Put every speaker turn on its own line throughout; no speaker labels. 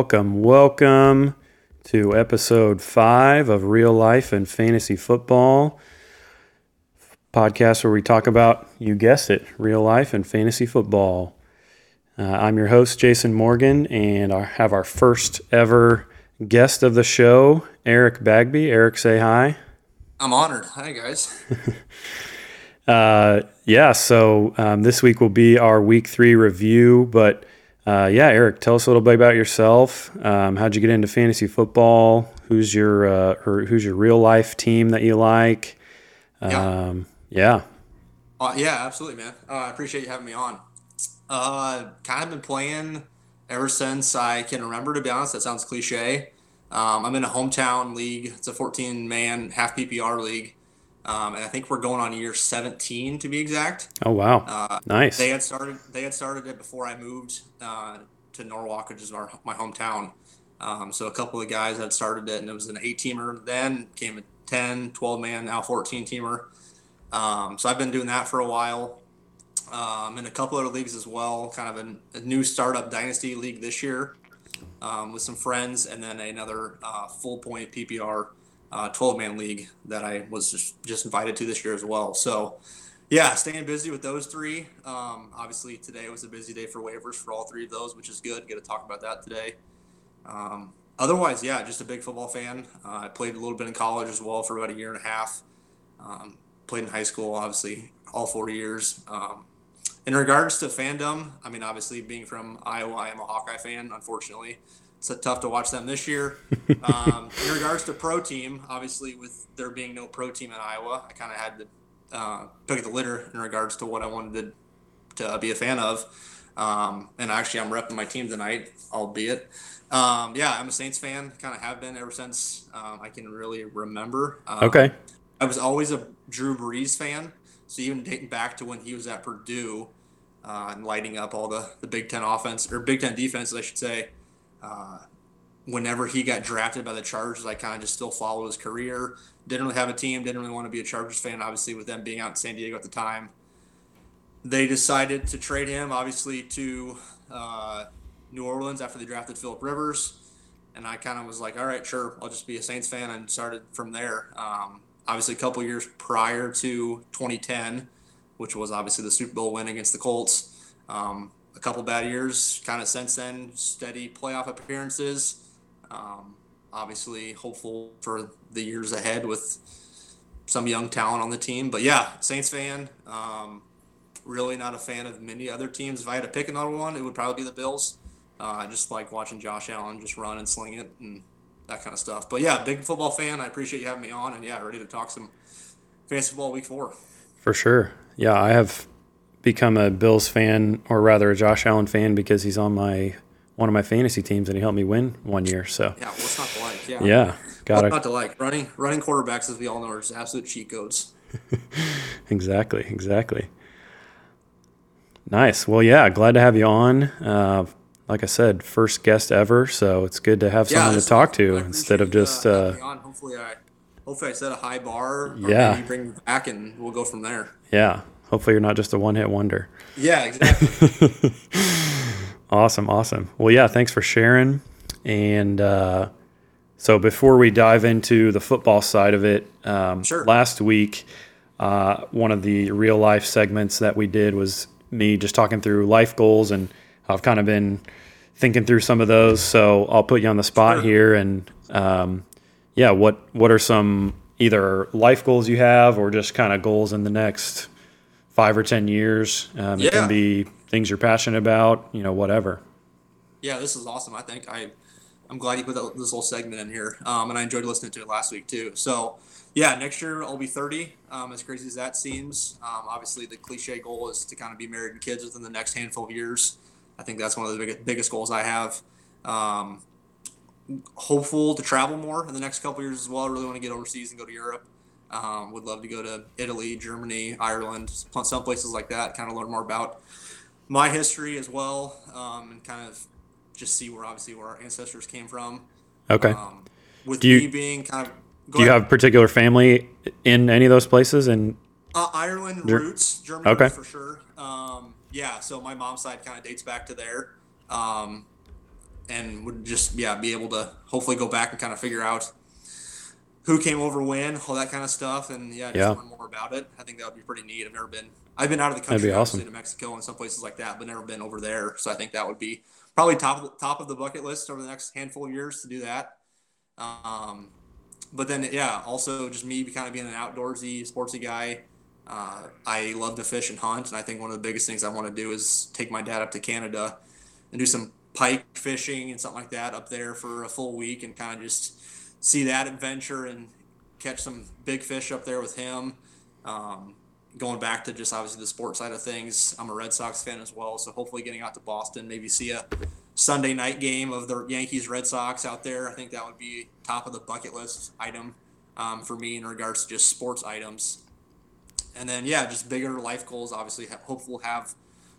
Welcome, welcome to episode five of Real Life and Fantasy Football podcast, where we talk about, you guessed it, real life and fantasy football. Uh, I'm your host, Jason Morgan, and I have our first ever guest of the show, Eric Bagby. Eric, say hi.
I'm honored. Hi, guys.
uh, yeah, so um, this week will be our week three review, but uh, yeah, Eric, tell us a little bit about yourself. Um, how'd you get into fantasy football? Who's your uh, or who's your real life team that you like? Um, yeah.
Yeah. Uh, yeah, absolutely, man. Uh, I appreciate you having me on. Uh, kind of been playing ever since I can remember. To be honest, that sounds cliche. Um, I'm in a hometown league. It's a 14 man half PPR league. Um, and I think we're going on year 17 to be exact.
Oh wow!
Uh,
nice.
They had started. They had started it before I moved uh, to Norwalk, which is our, my hometown. Um, so a couple of guys had started it, and it was an eight-teamer. Then came a 10, 12-man, now 14-teamer. Um, so I've been doing that for a while, um, in a couple other leagues as well. Kind of a, a new startup dynasty league this year um, with some friends, and then another uh, full-point PPR 12 uh, man league that I was just, just invited to this year as well. So, yeah, staying busy with those three. Um, obviously, today was a busy day for waivers for all three of those, which is good. Get to talk about that today. Um, otherwise, yeah, just a big football fan. Uh, I played a little bit in college as well for about a year and a half. Um, played in high school, obviously, all four years. Um, in regards to fandom, I mean, obviously, being from Iowa, I am a Hawkeye fan, unfortunately. It's tough to watch them this year. Um, in regards to pro team, obviously, with there being no pro team in Iowa, I kind of had to uh, pick the litter in regards to what I wanted to, to be a fan of. Um, and actually, I'm repping my team tonight, albeit. Um, yeah, I'm a Saints fan, kind of have been ever since um, I can really remember. Um,
okay,
I was always a Drew Brees fan. So even dating back to when he was at Purdue uh, and lighting up all the, the Big Ten offense or Big Ten defenses, I should say. Uh, whenever he got drafted by the Chargers, I kind of just still followed his career. Didn't really have a team. Didn't really want to be a Chargers fan. Obviously, with them being out in San Diego at the time, they decided to trade him, obviously, to uh, New Orleans after they drafted Philip Rivers. And I kind of was like, all right, sure, I'll just be a Saints fan, and started from there. Um, obviously, a couple years prior to 2010, which was obviously the Super Bowl win against the Colts. Um, a couple bad years, kind of since then, steady playoff appearances. Um, obviously, hopeful for the years ahead with some young talent on the team. But yeah, Saints fan. Um, really not a fan of many other teams. If I had to pick another one, it would probably be the Bills. Uh, just like watching Josh Allen just run and sling it and that kind of stuff. But yeah, big football fan. I appreciate you having me on, and yeah, ready to talk some fantasy football week four.
for sure. Yeah, I have become a Bills fan, or rather a Josh Allen fan, because he's on my one of my fantasy teams, and he helped me win one year. So
Yeah, what's not to like? Yeah,
yeah,
What's
got
not
to
like? Running running quarterbacks, as we all know, are just absolute cheat codes.
exactly, exactly. Nice. Well, yeah, glad to have you on. Uh, like I said, first guest ever, so it's good to have someone
this
to talk to instead of just.
uh,
Uh,
having me on. Hopefully, I hopefully I set a high bar.
Yeah.
bring me back, and we'll go from there.
yeah, hopefully you're not just a one-hit wonder.
Yeah, exactly.
Awesome, awesome. Well, yeah, thanks for sharing. And uh, so, before we dive into the football side of it, um,
Sure.
last week, uh, one of the real life segments that we did was me just talking through life goals, and I've kind of been thinking through some of those. So, I'll put you on the spot
Sure.
here, and um, yeah, what what are some either life goals you have, or just kind of goals in the next five or ten years? Um, It can be things you're passionate about, you know, whatever.
Yeah, this is awesome. I think I, I'm glad you put that, this whole segment in here, um, and I enjoyed listening to it last week too. So, yeah, next year I'll be 30. Um, as crazy as that seems, um, obviously the cliche goal is to kind of be married and kids within the next handful of years. I think that's one of the biggest, biggest goals I have. Um, hopeful to travel more in the next couple years as well. I really want to get overseas and go to Europe. Um, would love to go to Italy, Germany, Ireland, some places like that. Kind of learn more about my history as well, um, and kind of just see where obviously where our ancestors came from.
Okay.
Um, with
Do you-
me being kind of go
Do you have particular family in any of those places? And
Uh, Ireland
Ger-
roots, Germany
Okay.
roots for sure. Um, yeah, so my mom's side kind of dates back to there. Um, and would just yeah be able to hopefully go back and kind of figure out who came over when, all that kind of stuff, and yeah, just
Yeah.
learn more about it. I think that would be pretty neat. I've never been. I've been out of the country,
be awesome.
to Mexico and some places like that, but never been over there. So I think that would be probably top of the, top of the bucket list over the next handful of years to do that. Um, but then yeah, also just me kind of being an outdoorsy, sportsy guy. Uh, I love to fish and hunt, and I think one of the biggest things I want to do is take my dad up to Canada and do some pike fishing and something like that up there for a full week and kind of just see that adventure and catch some big fish up there with him. Um, going back to just obviously the sports side of things, I'm a Red Sox fan as well, so hopefully getting out to Boston, maybe see a Sunday night game of the Yankees Red Sox out there. I think that would be top of the bucket list item um, for me in regards to just sports items. And then yeah, just bigger life goals. Obviously, hopefully we'll have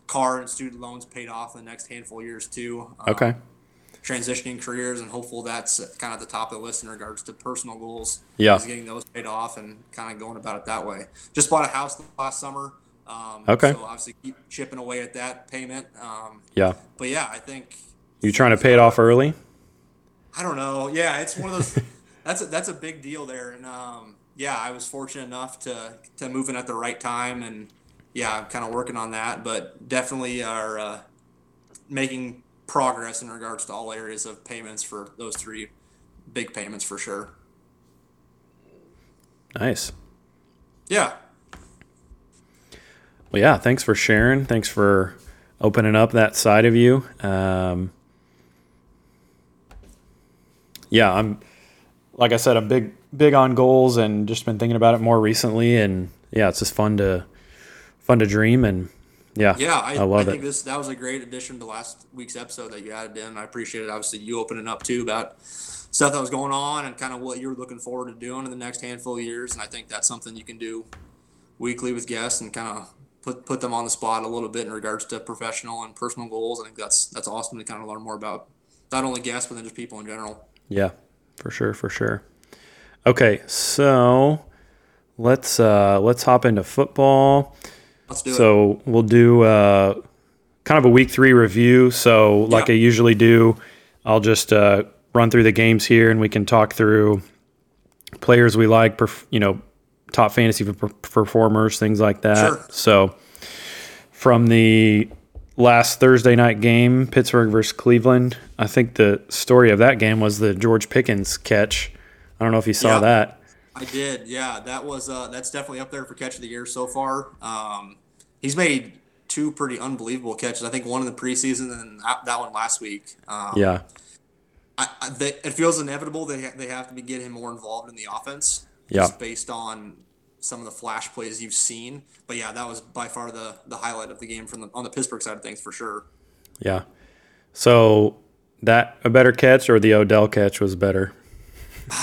car and student loans paid off in the next handful of years too. Um,
Okay.
Transitioning careers and hopeful that's kind of the top of the list in regards to personal goals.
Yeah.
Is getting those paid off and kind of going about it that way. Just bought a house last summer. Um,
Okay.
So obviously keep chipping away at that payment. Um,
Yeah.
but yeah, I think
You trying to pay it off early?
I don't know. Yeah, it's one of those. that's a, that's a big deal there, and um, yeah, I was fortunate enough to to move in at the right time, and yeah, I'm kind of working on that, but definitely are uh, making progress in regards to all areas of payments for those three big payments for sure.
Nice.
Yeah,
Well, yeah. Thanks for sharing. Thanks for opening up that side of you. Um, yeah, I'm. Like I said, I'm big, big on goals, and just been thinking about it more recently. And yeah, it's just fun to, fun to dream, and yeah,
yeah, I,
I love
think
it.
this that was a great addition to last week's episode that you added in. I appreciate it. Obviously, you opening up too about stuff that was going on and kind of what you're looking forward to doing in the next handful of years. And I think that's something you can do weekly with guests and kind of put put them on the spot a little bit in regards to professional and personal goals. I think that's that's awesome to kind of learn more about not only guests but then just people in general.
Yeah, for sure, for sure. Okay, so let's uh, let's hop into football.
Let's do it.
So we'll do uh, kind of a week three review. So like
Yeah.
I usually do, I'll just uh, run through the games here, and we can talk through players we like, perf- you know, top fantasy per- performers, things like that.
Sure.
So from the last Thursday night game, Pittsburgh versus Cleveland, I think the story of that game was the George Pickens catch. I don't know if you saw
Yeah.
that.
I did, yeah. That was uh, that's definitely up there for catch of the year so far. Um, he's made two pretty unbelievable catches. I think one in the preseason and that one last week. Um,
Yeah.
I, I, they, it feels inevitable they ha- they have to be get him more involved in the offense.
Yeah.
Just based on some of the flash plays you've seen, but yeah, that was by far the the highlight of the game from the on the Pittsburgh side of things for sure.
Yeah. So that a better catch or the Odell catch was better?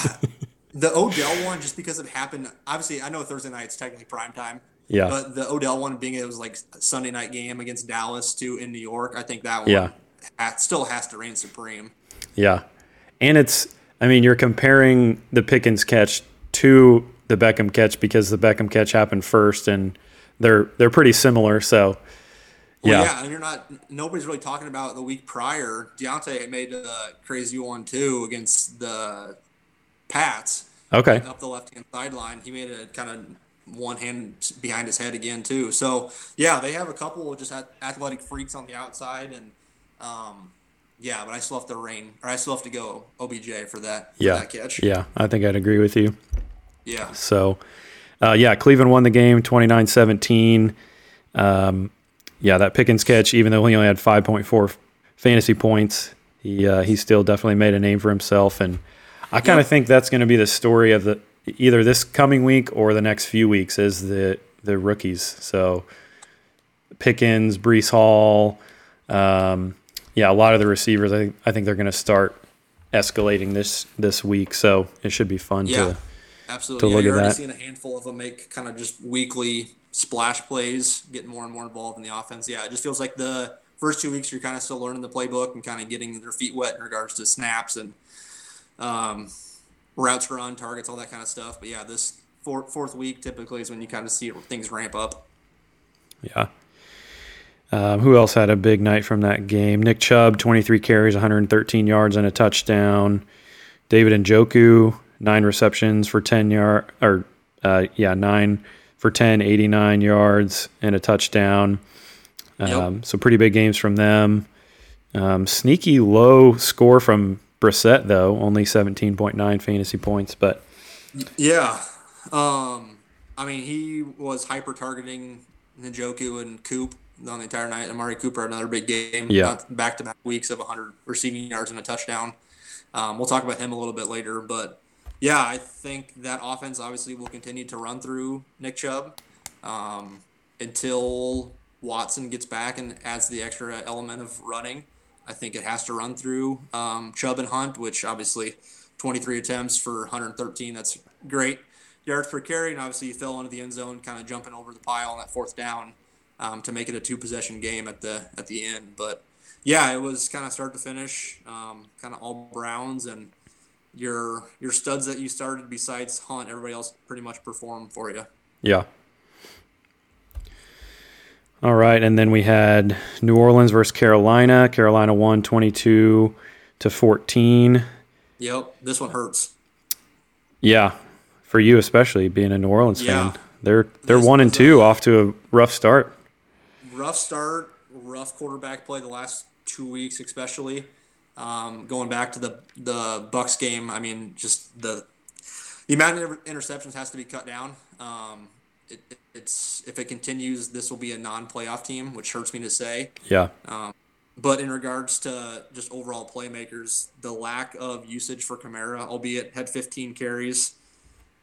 The Odell one, just because it happened, obviously I know Thursday night night's technically prime time.
Yeah.
But the Odell one being it was like Sunday night game against Dallas too in New York, I think that one
Yeah.
ha- still has to reign supreme.
Yeah. And it's I mean, you're comparing the Pickens catch to the Beckham catch because the Beckham catch happened first and they're they're pretty similar, so
Well,
yeah.
yeah, and you're not. Nobody's really talking about the week prior. Deontay made a crazy one too against the Pats
Okay.
up the left hand sideline. He made a kind of one hand behind his head again too. So yeah, they have a couple of just athletic freaks on the outside, and um, yeah, but I still have to reign, or I still have to go OBJ for that, for
Yeah.
that catch.
Yeah, I think I'd agree with you.
Yeah.
So, uh, yeah, Cleveland won the game 29 17. Um, yeah, that Pickens catch, even though he only had 5.4 fantasy points, he, uh, he still definitely made a name for himself. And I kind of think that's going to be the story of the either this coming week or the next few weeks is the, the rookies. So, Pickens, Breece Hall, um, yeah, a lot of the receivers, I think, I think they're going to start escalating this this week. So it should be fun
Yeah.
to
Absolutely.
to
yeah,
look
you're
at
already
that.
seeing a handful of them make kind of just weekly splash plays, getting more and more involved in the offense. Yeah, it just feels like the first two weeks you're kind of still learning the playbook and kind of getting their feet wet in regards to snaps and um, routes run, targets, all that kind of stuff. But yeah, this fourth, fourth week typically is when you kind of see things ramp up.
Yeah. Um, who else had a big night from that game? Nick Chubb, 23 carries, 113 yards, and a touchdown. David Njoku, nine receptions for 10 yard, or uh, yeah, nine for 10, 89 yards, and a touchdown. Um,
Yep.
So pretty big games from them. Um, sneaky low score from Brissett though, only 17.9 fantasy points, but
Yeah. Um, I mean, he was hyper targeting Njoku and Coop on the entire night. Amari Cooper, another big game.
Yeah.
Back to back weeks of 100 receiving yards and a touchdown. Um, we'll talk about him a little bit later. But yeah, I think that offense obviously will continue to run through Nick Chubb um, until Watson gets back and adds the extra element of running. I think it has to run through um, Chubb and Hunt, which obviously 23 attempts for 113. That's great yards per carry, and obviously you fell into the end zone, kind of jumping over the pile on that fourth down um, to make it a two possession game at the at the end. But yeah, it was kind of start to finish, um, kind of all Browns and your your studs that you started besides Hunt. Everybody else pretty much performed for you.
Yeah. All right, and then we had New Orleans versus Carolina. Carolina won 22 to 14.
Yep, this one hurts.
Yeah, for you especially being a New Orleans
Yeah.
fan. They're they're
This
1 and 2
a-
off to a rough start.
rough start, rough quarterback play the last two weeks, especially. Um, going back to the the Bucs game, I mean, just the the amount of interceptions has to be cut down. Um, it, it- it's if it continues, this will be a non-playoff team, which hurts me to say.
Yeah.
But in regards to just overall playmakers, the lack of usage for Kamara, albeit had 15 carries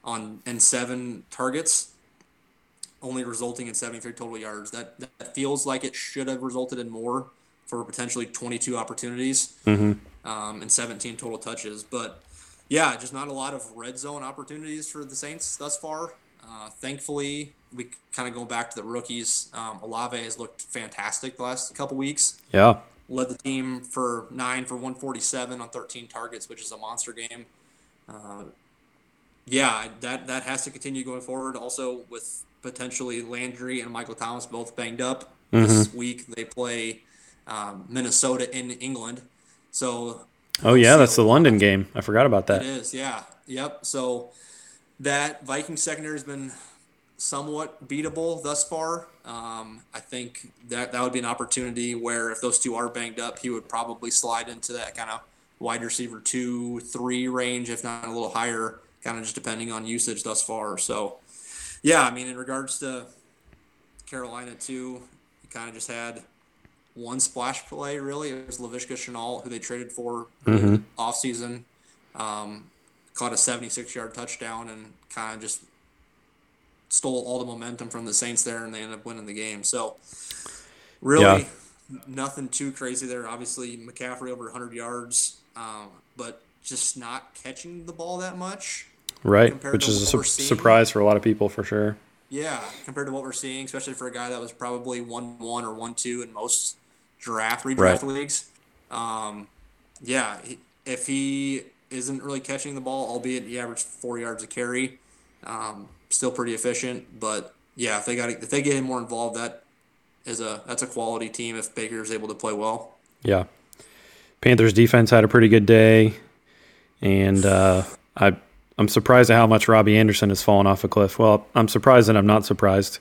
on and seven targets, only resulting in 73 total yards. That that feels like it should have resulted in more for potentially 22 opportunities um, and 17 total touches. But yeah, just not a lot of red zone opportunities for the Saints thus far. Uh, thankfully, we kind of go back to the rookies. Um, Olave has looked fantastic the last couple weeks
Yeah.
led the team for nine for 147 on 13 targets, which is a monster game. Uh, yeah, that that has to continue going forward. Also, with potentially Landry and Michael Thomas both banged up this week, they play um, Minnesota in England. So
Oh yeah,
see
that's the London game. I forgot about
that.
that.
is, yeah, yep. So that Viking secondary has been somewhat beatable thus far. Um, I think that that would be an opportunity where if those two are banged up, he would probably slide into that kind of wide receiver two, three range, if not a little higher, kind of just depending on usage thus far. So, yeah, I mean, in regards to Carolina too, he kind of just had one splash play really. It was Laviska Shenault, who they traded for mm offseason. Um, caught a 76 yard touchdown and kind of just stole all the momentum from the Saints there, and they ended up winning the game. So, really,
Yeah.
nothing too crazy there. Obviously, McCaffrey over 100 yards, um, but just not catching the ball that much.
Right, which is a su- surprise for a lot of people for sure.
Yeah, compared to what we're seeing, especially for a guy that was probably one one or one two in most draft redraft
Right.
leagues. Um, yeah, he, if he isn't really catching the ball, albeit he averaged four yards a carry, um, still pretty efficient. But yeah, if they got if they get him more involved, that is a that's a quality team. If Baker is able to play well.
Yeah. Panthers defense had a pretty good day, and uh, I I'm surprised at how much Robbie Anderson has fallen off a cliff. Well, I'm surprised and I'm not surprised.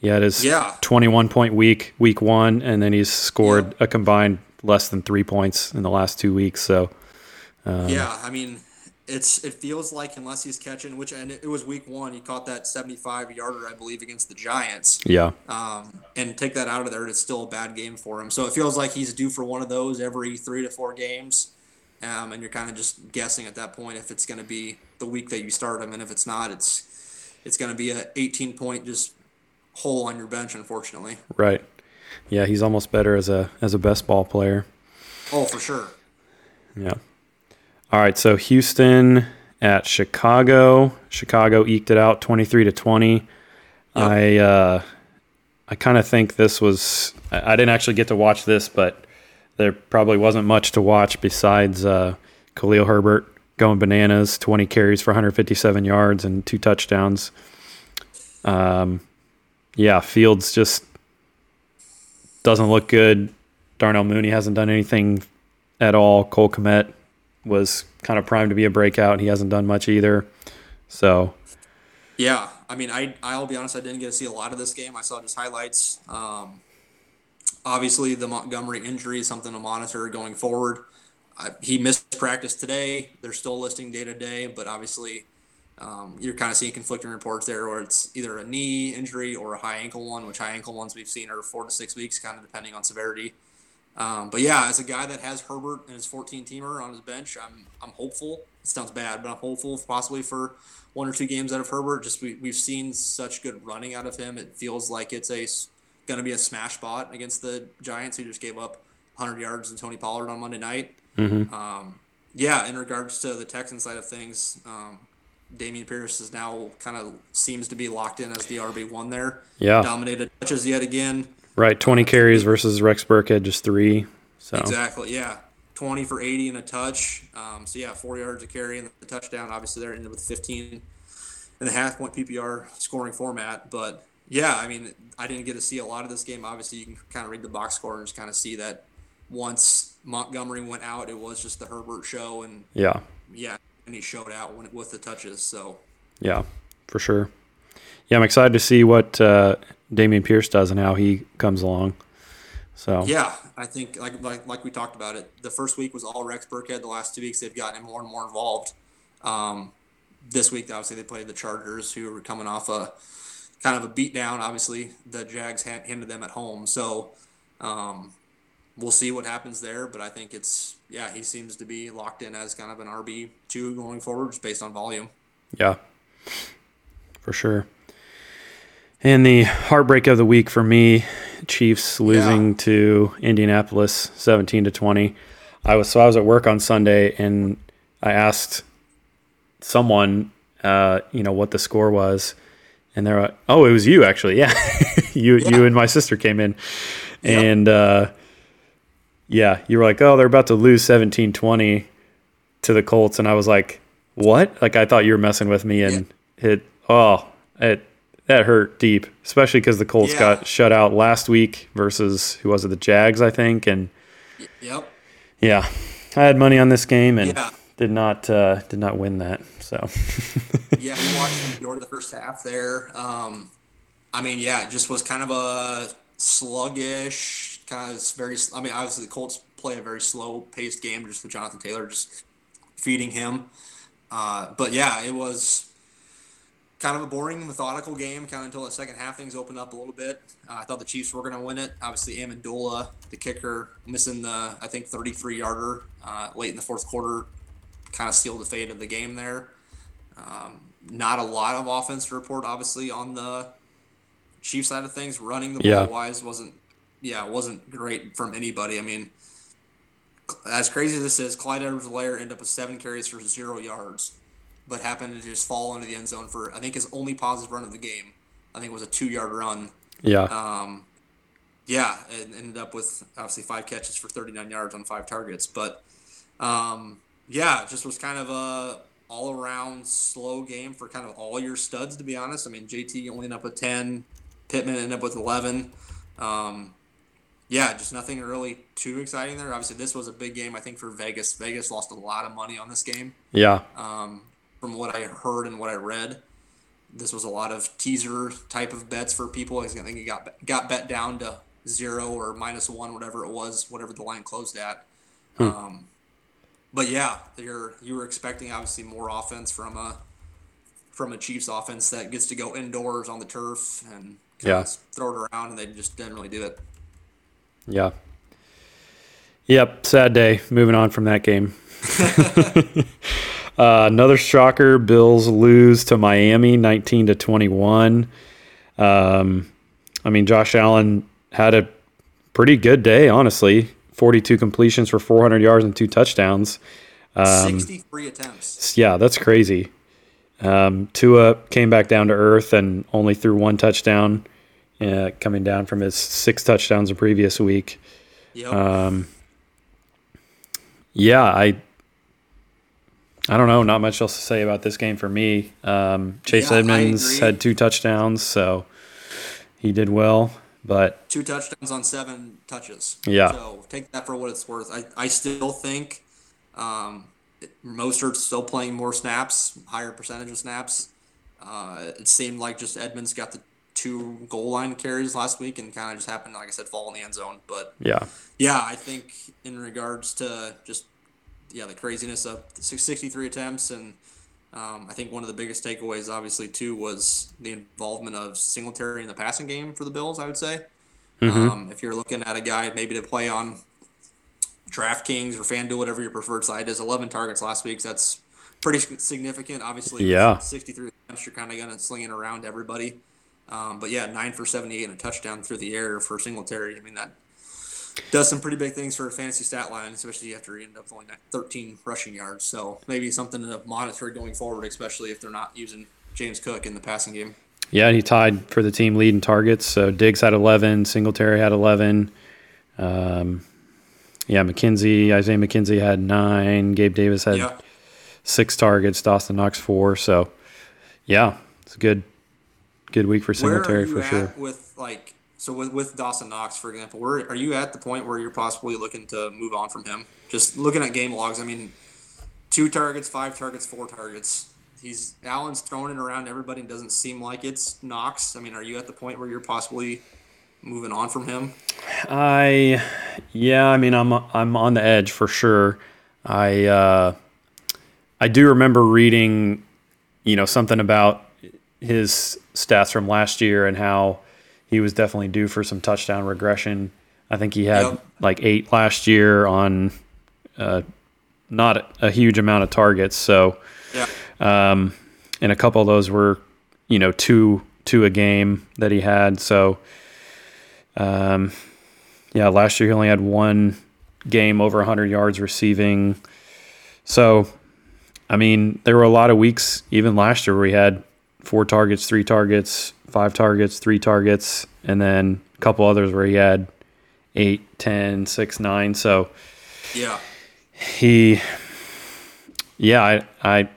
He had his
Yeah.
21 point week week one, and then he's scored a combined less than three points in the last two weeks. So
yeah, I mean, it's it feels like unless he's catching, which and it was week one, he caught that 75 yarder, I believe, against the Giants.
yeah,
um, and take that out of there, it's still a bad game for him. So it feels like he's due for one of those every three to four games. Um, and you're kind of just guessing at that point if it's going to be the week that you start him, and if it's not, it's it's going to be a 18 point just hole on your bench, unfortunately.
right. Yeah, he's almost better as a as a best ball player.
Oh, for sure.
Yeah. All right, so Houston at Chicago. Chicago eked it out 23 to 20. I uh, I kind of think this was I, I didn't actually get to watch this, but there probably wasn't much to watch besides uh, Khalil Herbert going bananas, 20 carries for 157 yards and two touchdowns. Um, yeah, Fields just doesn't look good. Darnell Mooney hasn't done anything at all. Cole Kmet was kind of primed to be a breakout. He hasn't done much either. So,
yeah, I mean, I I'll be honest, I didn't get to see a lot of this game. I saw just highlights. Um, obviously, the Montgomery injury is something to monitor going forward. I, he missed practice today. They're still listing day to day, but obviously, um, you're kind of seeing conflicting reports there, where it's either a knee injury or a high ankle one. Which high ankle ones we've seen are four to six weeks, kind of depending on severity. Um, but yeah, as a guy that has Herbert and his 14 teamer on his bench, I'm I'm hopeful. It sounds bad, but I'm hopeful possibly for one or two games out of Herbert. Just we, we've seen such good running out of him. It feels like it's a going to be a smash spot against the Giants, who just gave up 100 yards and Tony Pollard on Monday night.
Mm-hmm.
Um, yeah, in regards to the Texan side of things, um, Dameon Pierce is now kind of seems to be locked in as the RB one there.
Yeah,
dominated touches yet again.
Right, 20 carries versus Rex Burkhead, just three. So
Exactly, yeah. 20 for 80 and a touch. Um, so, yeah, four yards of carry and the touchdown. Obviously, they're ended with 15 in the half point PPR scoring format. But, yeah, I mean, I didn't get to see a lot of this game. Obviously, you can kind of read the box score and just kind of see that once Montgomery went out, it was just the Herbert show. And,
yeah,
yeah, and he showed out when, with the touches. So,
yeah, for sure. Yeah, I'm excited to see what uh, Dameon Pierce does and how he comes along. So
yeah, I think like like like we talked about it. The first week was all Rex Burkhead. The last two weeks they've gotten more and more involved. Um, this week obviously they played the Chargers, who were coming off a kind of a beat down. Obviously the Jags handed them at home, so um, we'll see what happens there. But I think it's yeah, he seems to be locked in as kind of an RB two going forward, just based on volume.
Yeah, for sure. And the heartbreak of the week for me, Chiefs losing yeah. to Indianapolis 17 to 20. I was so I was at work on Sunday and I asked someone uh, you know what the score was and they're like, "Oh, it was you actually." Yeah. you yeah. you and my sister came in. And uh, yeah, you were like, "Oh, they're about to lose 17-20 to the Colts." And I was like, "What?" Like I thought you were messing with me and it oh, it that hurt deep, especially because the Colts yeah. got shut out last week versus who was it, the Jags, I think, and
yep,
yeah, I had money on this game and yeah. did not uh, did not win that. So
yeah, we watched the the first half there. Um, I mean, yeah, it just was kind of a sluggish, kind of very. I mean, obviously the Colts play a very slow paced game, just with Jonathan Taylor just feeding him. Uh, but yeah, it was kind of a boring, methodical game, kind of until the second half things opened up a little bit. Uh, I thought the Chiefs were going to win it. Obviously, Ammendola, the kicker, missing the I think 33 yarder uh, late in the fourth quarter, kind of sealed the fate of the game there. Um, not a lot of offense to report, obviously, on the Chiefs side of things. Running the ball wise wasn't, yeah, wasn't great from anybody. I mean, as crazy as this is, Clyde Edwards-Helaire ended up with seven carries for zero yards but happened to just fall into the end zone for I think his only positive run of the game. I think it was a two yard run.
Yeah.
Um, yeah, and ended up with obviously five catches for 39 yards on five targets, but um, yeah, just was kind of a all around slow game for kind of all your studs. To be honest, I mean JT only ended up with 10, Pittman ended up with 11. Um, yeah, just nothing really too exciting there. Obviously, this was a big game. I think for Vegas. Vegas lost a lot of money on this game.
Yeah.
Um, from what I heard and what I read. This was a lot of teaser type of bets for people. I think it got got bet down to zero or minus one, whatever it was, whatever the line closed at. Hmm. Um, but yeah, you're you were expecting obviously more offense from a from a Chiefs offense that gets to go indoors on the turf and
yeah.
throw it around, and they just didn't really do it.
Yeah. Yep. Sad day. Moving on from that game. Uh, another shocker: Bills lose to Miami, nineteen to twenty-one. Um, I mean, Josh Allen had a pretty good day, honestly. Forty-two completions for four hundred yards and two touchdowns.
Um, Sixty-three attempts.
Yeah, that's crazy. Um, Tua came back down to earth and only threw one touchdown, uh, coming down from his six touchdowns the previous week.
Yep.
Um, yeah, I I don't know. Not much else to say about this game for me. Um, Chase yeah, Edmonds had two touchdowns, so he did well. But
two touchdowns on seven touches.
Yeah.
So take that for what it's worth. I, I still think um, Mostert's still playing more snaps, higher percentage of snaps. Uh, it seemed like just Edmonds got the two goal line carries last week and kind of just happened, like I said, fall in the end zone. But
yeah,
yeah, I think in regards to just yeah the craziness of 63 attempts and um, I think one of the biggest takeaways, obviously, too, was the involvement of Singletary in the passing game for the Bills. I would say,
Mhm.
um, if you're looking at a guy maybe to play on DraftKings or FanDuel, whatever your preferred site is, 11 targets last week. That's pretty significant. Obviously,
Yeah.
63 attempts, you're kind of gonna sling it around everybody. Um, but yeah, nine for 78 and a touchdown through the air for Singletary. I mean that does some pretty big things for a fantasy stat line, especially after he ended up with only 13 rushing yards. So maybe something to monitor going forward, especially if they're not using James Cook in the passing game.
yeah, and he tied for the team lead in targets. So Diggs had 11, Singletary had 11. Um, yeah, McKenzie, Isaiah McKenzie had nine. Gabe Davis had
Yeah,
six targets. Dawson Knox four. So yeah, it's a good, good week for Singletary for sure.
with like so with, with Dawson Knox, for example? Where are you at the point where you're possibly looking to move on from him? Just looking at game logs, I mean, two targets, five targets, four targets. He's Allen's throwing it around everybody. and Doesn't seem like it's Knox. I mean, are you at the point where you're possibly moving on from him?
I, yeah, I mean, I'm I'm on the edge for sure. I uh, I do remember reading, you know, something about his stats from last year and how he was definitely due for some touchdown regression. I think he had
Yep.
like eight last year on uh, not a huge amount of targets. So,
Yeah.
um, and a couple of those were, you know, two two a game that he had. So, um, yeah, last year he only had one game over 100 yards receiving. So, I mean, there were a lot of weeks, even last year, where he had four targets, three targets, five targets, three targets, and then a couple others where he had eight, ten, six, nine. So
Yeah.
he, yeah, I, I,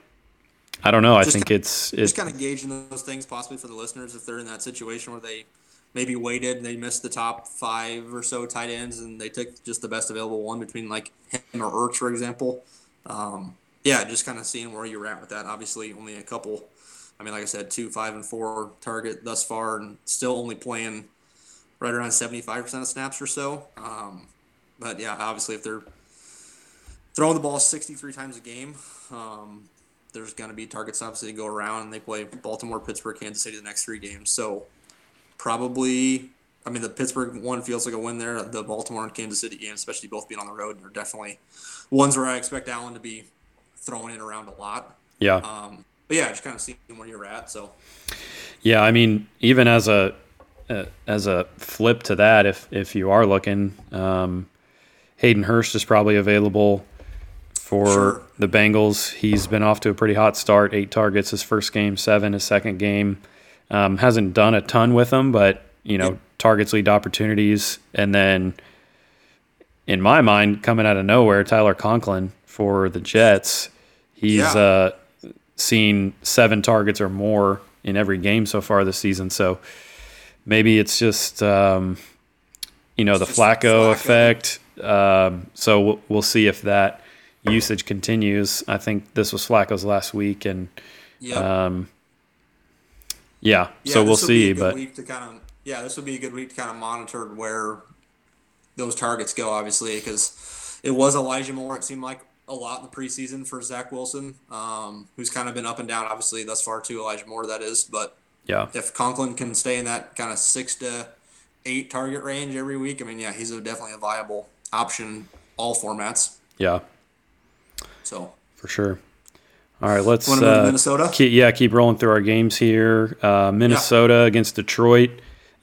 I don't know. I
Just
think it's
just
it's
kind of gauging those things possibly for the listeners if they're in that situation where they maybe waited and they missed the top five or so tight ends and they took just the best available one between like him or Ertz, for example. Um, yeah, just kind of seeing where you're at with that. Obviously, only a couple. I mean, like I said, two, five, and four target thus far, and still only playing right around 75% of snaps or so. Um, but yeah, obviously, if they're throwing the ball 63 times a game, um, there's going to be targets obviously to go around. And they play Baltimore, Pittsburgh, Kansas City the next three games. So probably, I mean, the Pittsburgh one feels like a win there. The Baltimore and Kansas City game, especially both being on the road, are definitely ones where I expect Allen to be throwing it around a lot.
yeah.
Um, but yeah, just kind of seeing where you're at. So
Yeah, I mean, even as a uh, as a flip to that, if if you are looking, um, Hayden Hurst is probably available for
Sure.
the Bengals. He's been off to a pretty hot start. Eight targets his first game, seven his second game. Um, hasn't done a ton with them, but you know,
Yeah.
targets lead to opportunities, and then in my mind, coming out of nowhere, Tyler Conklin for the Jets. He's
Yeah.
uh, seen seven targets or more in every game so far this season. So maybe it's just um, you know the
just
Flacco,
Flacco.
effect. Um, so we'll, we'll see if that usage continues. I think this was Flacco's last week, and
yeah.
um, yeah,
Yeah,
so we'll
this would be
see. But
week to kind of yeah, this would be a good week to kind of monitor where those targets go. Obviously, because it was Elijah Moore. It seemed like a lot in the preseason for Zach Wilson, um, who's kind of been up and down. Obviously, thus far too. Elijah Moore, that is. But
yeah,
if Conklin can stay in that kind of six to eight target range every week, I mean, yeah, he's a, definitely a viable option all formats.
yeah,
So
for sure. All right, let's uh,
Minnesota?
keep, yeah keep rolling through our games here. Uh, Minnesota against Detroit.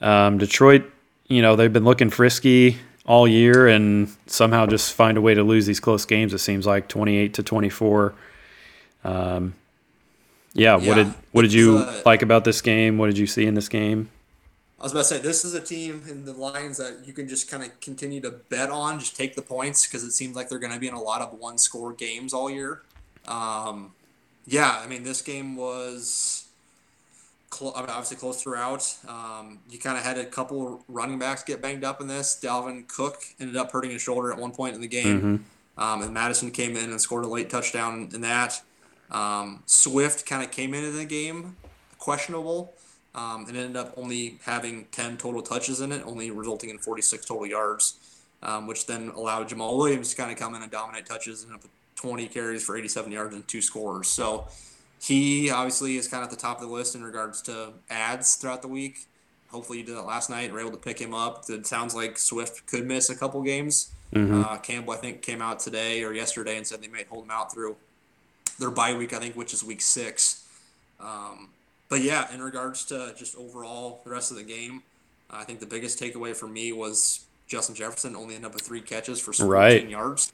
Um, Detroit, you know they've been looking frisky all year and somehow just find a way to lose these close games. It seems like twenty eight to twenty four. Um, yeah,
Yeah,
what did what did you
uh,
like about this game? What did you see in this game?
I was about to say this is a team in the Lions that you can just kind of continue to bet on, just take the points because it seems like they're going to be in a lot of one score games all year. Um, yeah, I mean this game was cl- obviously close throughout. Um, you kind of had a couple running backs get banged up in this. Dalvin Cook ended up hurting his shoulder at one point in the game,
Mm-hmm.
um, and Mattison came in and scored a late touchdown in that. Um, Swift kind of came into the game questionable, um, and ended up only having 10 total touches in it, only resulting in 46 total yards, um, which then allowed Jamaal Williams to kind of come in and dominate touches and up with 20 carries for 87 yards and two scores. So he obviously is kind of at the top of the list in regards to ads throughout the week. Hopefully, you did that last night. We're able to pick him up. It sounds like Swift could miss a couple games. Uh, Campbell, I think, came out today or yesterday and said they might hold him out through their bye week, I think, which is week six. Um, but yeah, in regards to just overall the rest of the game, I think the biggest takeaway for me was Justin Jefferson only ended up with three catches for 14
Right.
yards.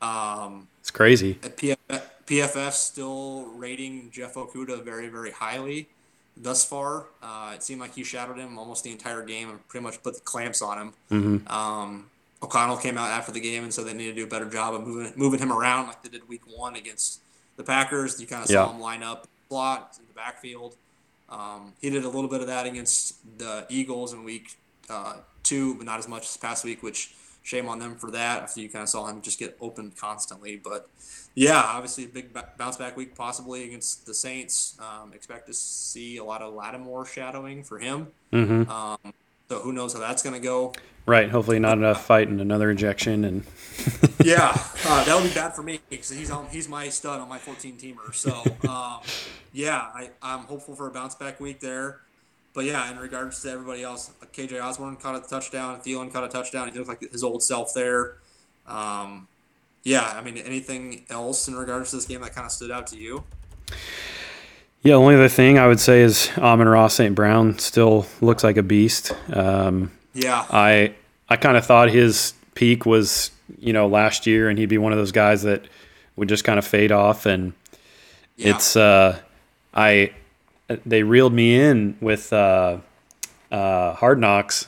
Um,
It's crazy.
at PFF, PFF still rating Jeff Okudah very, very highly thus far. Uh, it seemed like he shadowed him almost the entire game and pretty much put the clamps on him.
Mm-hmm.
Um, O'Connell came out after the game and said they need to do a better job of moving moving him around like they did week one against the Packers. You kind of
Yeah.
saw him line up slot in the backfield. Um, he did a little bit of that against the Eagles in week uh, two, but not as much this past week, which shame on them for that after you kind of saw him just get open constantly. But yeah, obviously a big bounce back week possibly against the Saints. Um, expect to see a lot of Lattimore shadowing for him.
Mm-hmm.
Um, so who knows how that's going to go.
Right. Hopefully, not enough fight and another injection. And
yeah, uh, that would be bad for me because he's on, he's my stud on my 14 teamer. So um, yeah, I, I'm hopeful for a bounce back week there. But yeah, in regards to everybody else, KJ Osborne caught a touchdown, Thielen caught a touchdown. He looked like his old self there. Um, yeah, I mean, anything else in regards to this game that kind of stood out to you?
yeah, only other thing I would say is Amon-Ra St. Brown still looks like a beast. Um,
Yeah,
I I kind of thought his peak was you know last year, and he'd be one of those guys that would just kind of fade off. And
yeah,
it's uh, I they reeled me in with uh, uh, Hard Knocks,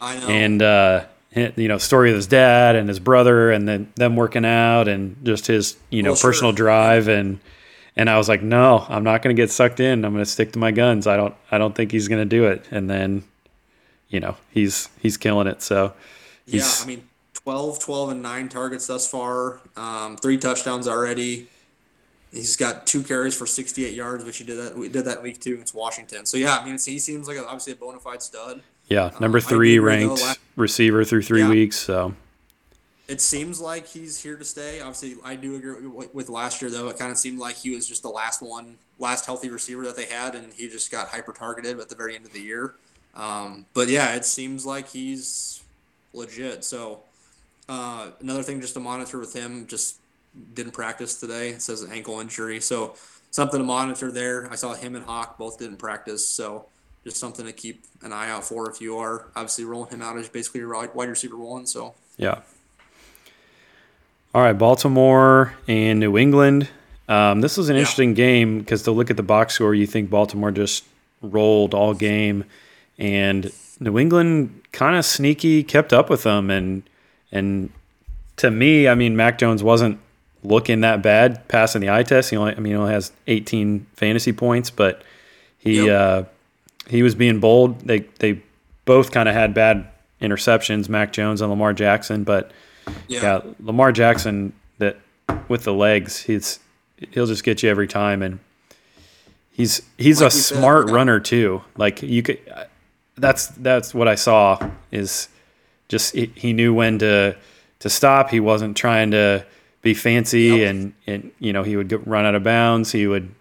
I know.
and uh, you know story of his dad and his brother, and then them working out, and just his you know
Well, sure.
personal drive and. And I was like, no, I'm not going to get sucked in. I'm going to stick to my guns. I don't, I don't think he's going to do it. And then, you know, he's he's killing it. So,
yeah, I mean, 12, 12, and nine targets thus far, um, three touchdowns already. He's got two carries for 68 yards, which he did that. We did that week two against Washington. So yeah, I mean, it's, he seems like a, obviously a bona fide stud.
Yeah, number
I
three ranked
la-
receiver through three
Yeah.
weeks. So
It seems like he's here to stay. Obviously, I do agree with, with last year though. It kind of seemed like he was just the last one, last healthy receiver that they had, and he just got hyper targeted at the very end of the year. Um, but yeah, it seems like he's legit. So uh, another thing just to monitor with him, just didn't practice today. It says an ankle injury, so something to monitor there. I saw him and Hawk both didn't practice, so just something to keep an eye out for if you are obviously rolling him out as basically your wide receiver one. So.
yeah. All right, Baltimore and New England. Um, this was an
Yeah.
interesting game because to look at the box score, you think Baltimore just rolled all game, and New England kind of sneaky kept up with them. And and to me, I mean, Mac Jones wasn't looking that bad passing the eye test. He only, I mean, he only has 18 fantasy points, but he
Yep.
uh, he was being bold. They they both kind of had bad interceptions, Mac Jones and Lamar Jackson, but yeah, Lamar Jackson that with the legs, he's he'll just get you every time, and he's he's
Like
a smart
yeah.
runner too. Like you could, that's that's what I saw is just he, he knew when to to stop. He wasn't trying to be fancy,
Yep.
and and you know he would get, run out of bounds. He would,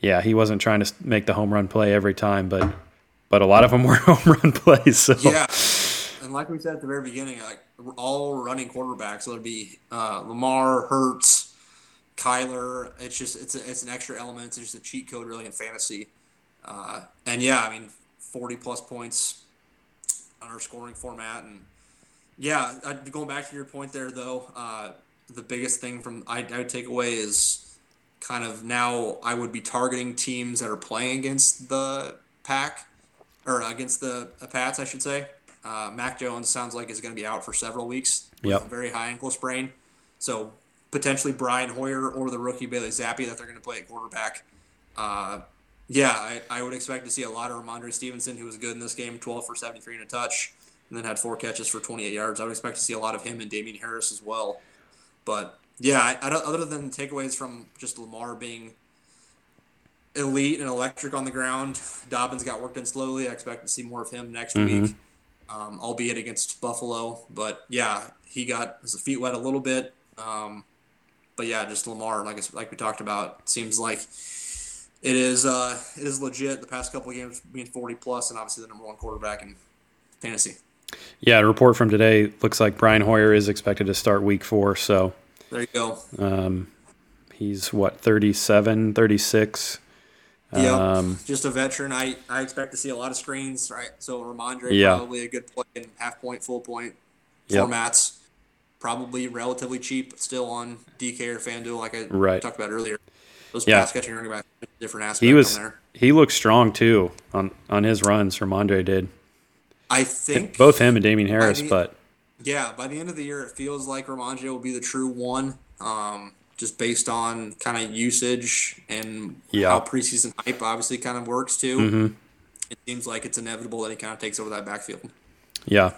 yeah, he wasn't trying to make the home run play every time, but but a lot of them were home run plays. So
Yeah, and like we said at the very beginning, like all running quarterbacks. So it'd be uh, Lamar, Hurts, Kyler. It's just it's a, it's an extra element. It's just a cheat code really in fantasy. Uh, and yeah, I mean, forty plus points on our scoring format, and yeah, going back to your point there though, uh, the biggest thing from I, I would take away is kind of now I would be targeting teams that are playing against the pack or against the uh, Pats, I should say. Uh, Mac Jones sounds like is going to be out for several weeks with
Yep.
a very high ankle sprain. So potentially Brian Hoyer or the rookie Bailey Zappe that they're going to play at quarterback. Uh, Yeah, I, I would expect to see a lot of Rhamondre Stevenson, who was good in this game, 12 for 73 and a touch, and then had four catches for 28 yards. I would expect to see a lot of him and Damien Harris as well. But yeah, I, I other than takeaways from just Lamar being elite and electric on the ground, Dobbins got worked in slowly. I expect to see more of him next
Mhm.
week, um, albeit against Buffalo. But yeah, he got his feet wet a little bit. Um, but yeah, just Lamar, like like we talked about, seems like it is uh, it is legit. The past couple of games being 40 plus, and obviously the number one quarterback in fantasy.
Yeah, a report from today looks like Brian Hoyer is expected to start week four. So
There you go.
um, he's what, 37, 36?
Yep.
Um,
just a veteran. I, I expect to see a lot of screens, right? So Rhamondre
Yeah.
probably a good play in half point, full point
Yep.
formats. Probably relatively cheap, but still on DK or FanDuel, like I
Right.
talked about earlier. Those
Yeah.
pass catching running back, different aspect
he was
there.
he looked strong too on on his runs. Rhamondre did
I think
both him and Damien Harris,
the-
but
Yeah, by the end of the year, it feels like Rhamondre will be the true one, um, just based on kind of usage and
Yeah.
how preseason hype obviously kind of works too.
Mhm.
It seems like it's inevitable that he kind of takes over that backfield.
yeah.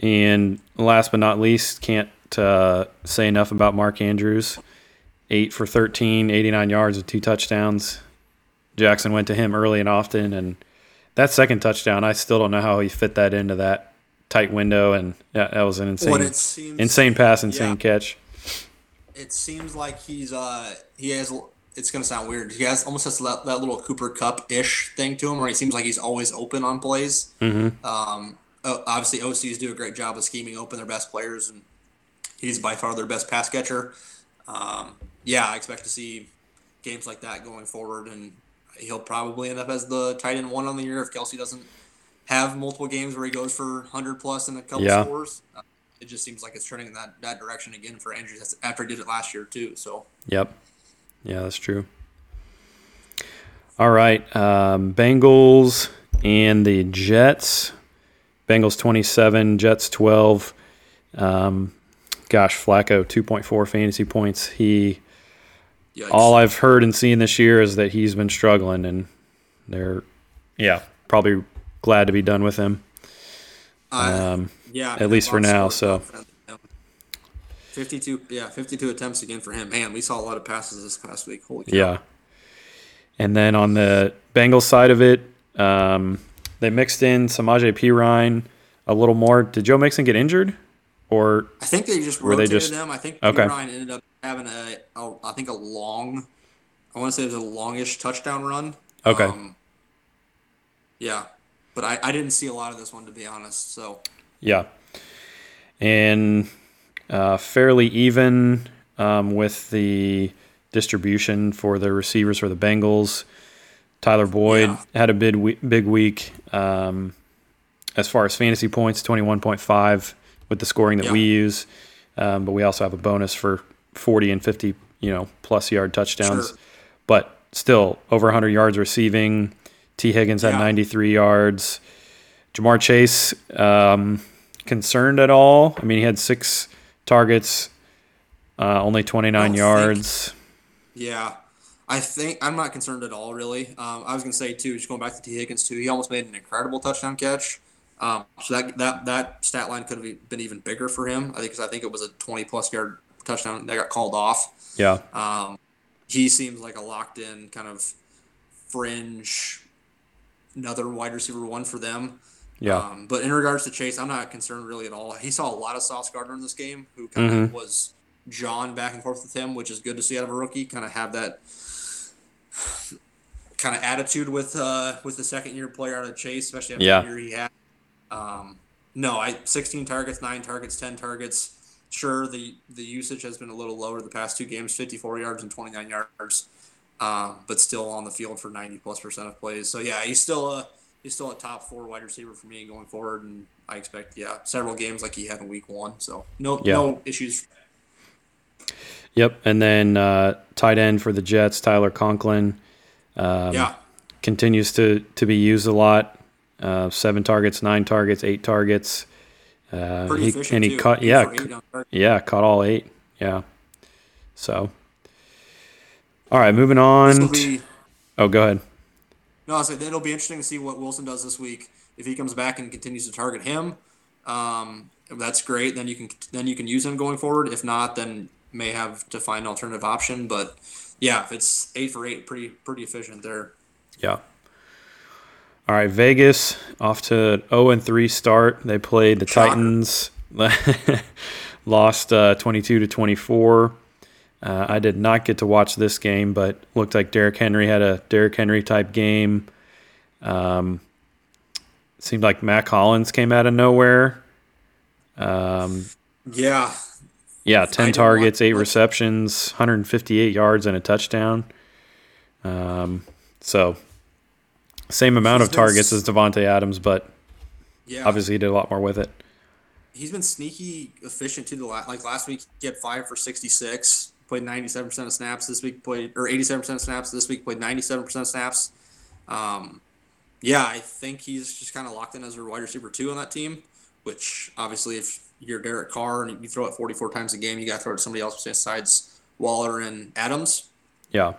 And last but not least, can't uh, say enough about Mark Andrews. Eight for 13, 89 yards and two touchdowns. Jackson went to him early and often, and that second touchdown, I still don't know how he fit that into that tight window, and yeah, that was an insane,
seems,
insane pass, insane
Yeah.
catch.
it seems like he's uh he has. It's gonna sound weird. He has almost has that, that little Cooper Kupp ish thing to him, where he seems like he's always open on plays.
Mm-hmm.
Um, obviously, OCs do a great job of scheming open their best players, and he's by far their best pass catcher. Um, yeah, I expect to see games like that going forward, and he'll probably end up as the tight end one on the year if Kelce doesn't have multiple games where he goes for hundred plus and a couple
Yeah.
scores. Uh, it just seems like it's turning in that, that direction again for Andrews after he did it last year too. So
Yep. Yeah, that's true. All right. Um, Bengals and the Jets. Bengals 27, Jets 12. Um, gosh, Flacco 2.4 fantasy points. He
yikes.
all I've heard and seen this year is that he's been struggling, and they're yeah probably glad to be done with him.
I-
Um,
Yeah,
At least for now, so.
Fifty-two, yeah, fifty-two attempts again for him. Man, we saw a lot of passes this past week. Holy cow!
Yeah. And then on the Bengals side of it, um, they mixed in Samaje Perine a little more. Did Joe Mixon get injured? Or
I think they just
Were they
rotated
just-
them. I think
okay.
Ryan ended up having a, a, I think a long, I want to say it was a longish touchdown run.
Okay.
Um, yeah, but I, I didn't see a lot of this one to be honest. So
yeah. And uh, fairly even um, with the distribution for the receivers for the Bengals. Tyler Boyd
Yeah.
had a big we- big week um, as far as fantasy points, twenty one point five with the scoring that
Yeah.
we use. Um, but we also have a bonus for forty and fifty, you know, plus yard touchdowns.
Sure.
But still over hundred yards receiving. Tee Higgins had
Yeah.
ninety three yards. Ja'Marr Chase um, concerned at all? I mean, he had six targets, uh, only twenty nine
Don't think-
yards.
yeah, I think I'm not concerned at all. Really, um, I was gonna say too, just going back to Tee Higgins too. He almost made an incredible touchdown catch. Um, so that that that stat line could have been even bigger for him. I think because I think it was a 20 plus yard touchdown that got called off.
Yeah,
Um, he seems like a locked in kind of fringe, another wide receiver one for them.
yeah,
Um, but in regards to Chase, I'm not concerned really at all. He saw a lot of Sauce Gardner in this game, who kind of
Mhm.
was John back and forth with him, which is good to see out of a rookie. Kind of have that kind of attitude with uh, with the second year player out of Chase, especially after
Yeah.
the year he had. Um, no, I 16 targets, nine targets, 10 targets. Sure, the the usage has been a little lower the past two games, 54 yards and 29 yards, um, but still on the field for 90 plus percent of plays. So yeah, he's still a he's still a top four wide receiver for me going forward, and I expect yeah several games like he had in week one. So no
Yeah.
no issues.
yep. And then uh, tight end for the Jets, Tyler Conklin, um,
yeah,
continues to to be used a lot. Uh, seven targets, nine targets, eight targets. Uh,
pretty
he, and he
too.
caught yeah,
for eight
c-
on target.
yeah, caught all eight. Yeah. So, all right, moving on. to-
be
oh, go ahead.
No, I said it'll be interesting to see what Wilson does this week. If he comes back and continues to target him, um, that's great. Then you can then you can use him going forward. If not, then may have to find an alternative option. But yeah, if it's eight for eight, pretty pretty efficient there.
Yeah. All right, Vegas off to 0 and 3 start. They played the
Shocker.
Titans, lost uh, 22 to 24. Uh, I did not get to watch this game, but looked like Derrick Henry had a Derrick Henry type game. Um, seemed like Mack Hollins came out of nowhere. Um,
Yeah,
yeah, 10
didn't
targets,
watch
eight receptions, 158 yards, and a touchdown. Um, so, same amount of targets as Davante Adams, but
yeah.
obviously he did a lot more with it.
he's been sneaky efficient too. The la- like last week, he had five for sixty six. Played ninety seven percent of snaps this week. Played or eighty seven percent of snaps this week. Played ninety seven percent of snaps. Um, yeah, I think he's just kind of locked in as a wide receiver two on that team. Which obviously, if you're Derek Carr and you throw it forty four times a game, you got to throw it to somebody else besides Waller and Adams.
Yeah.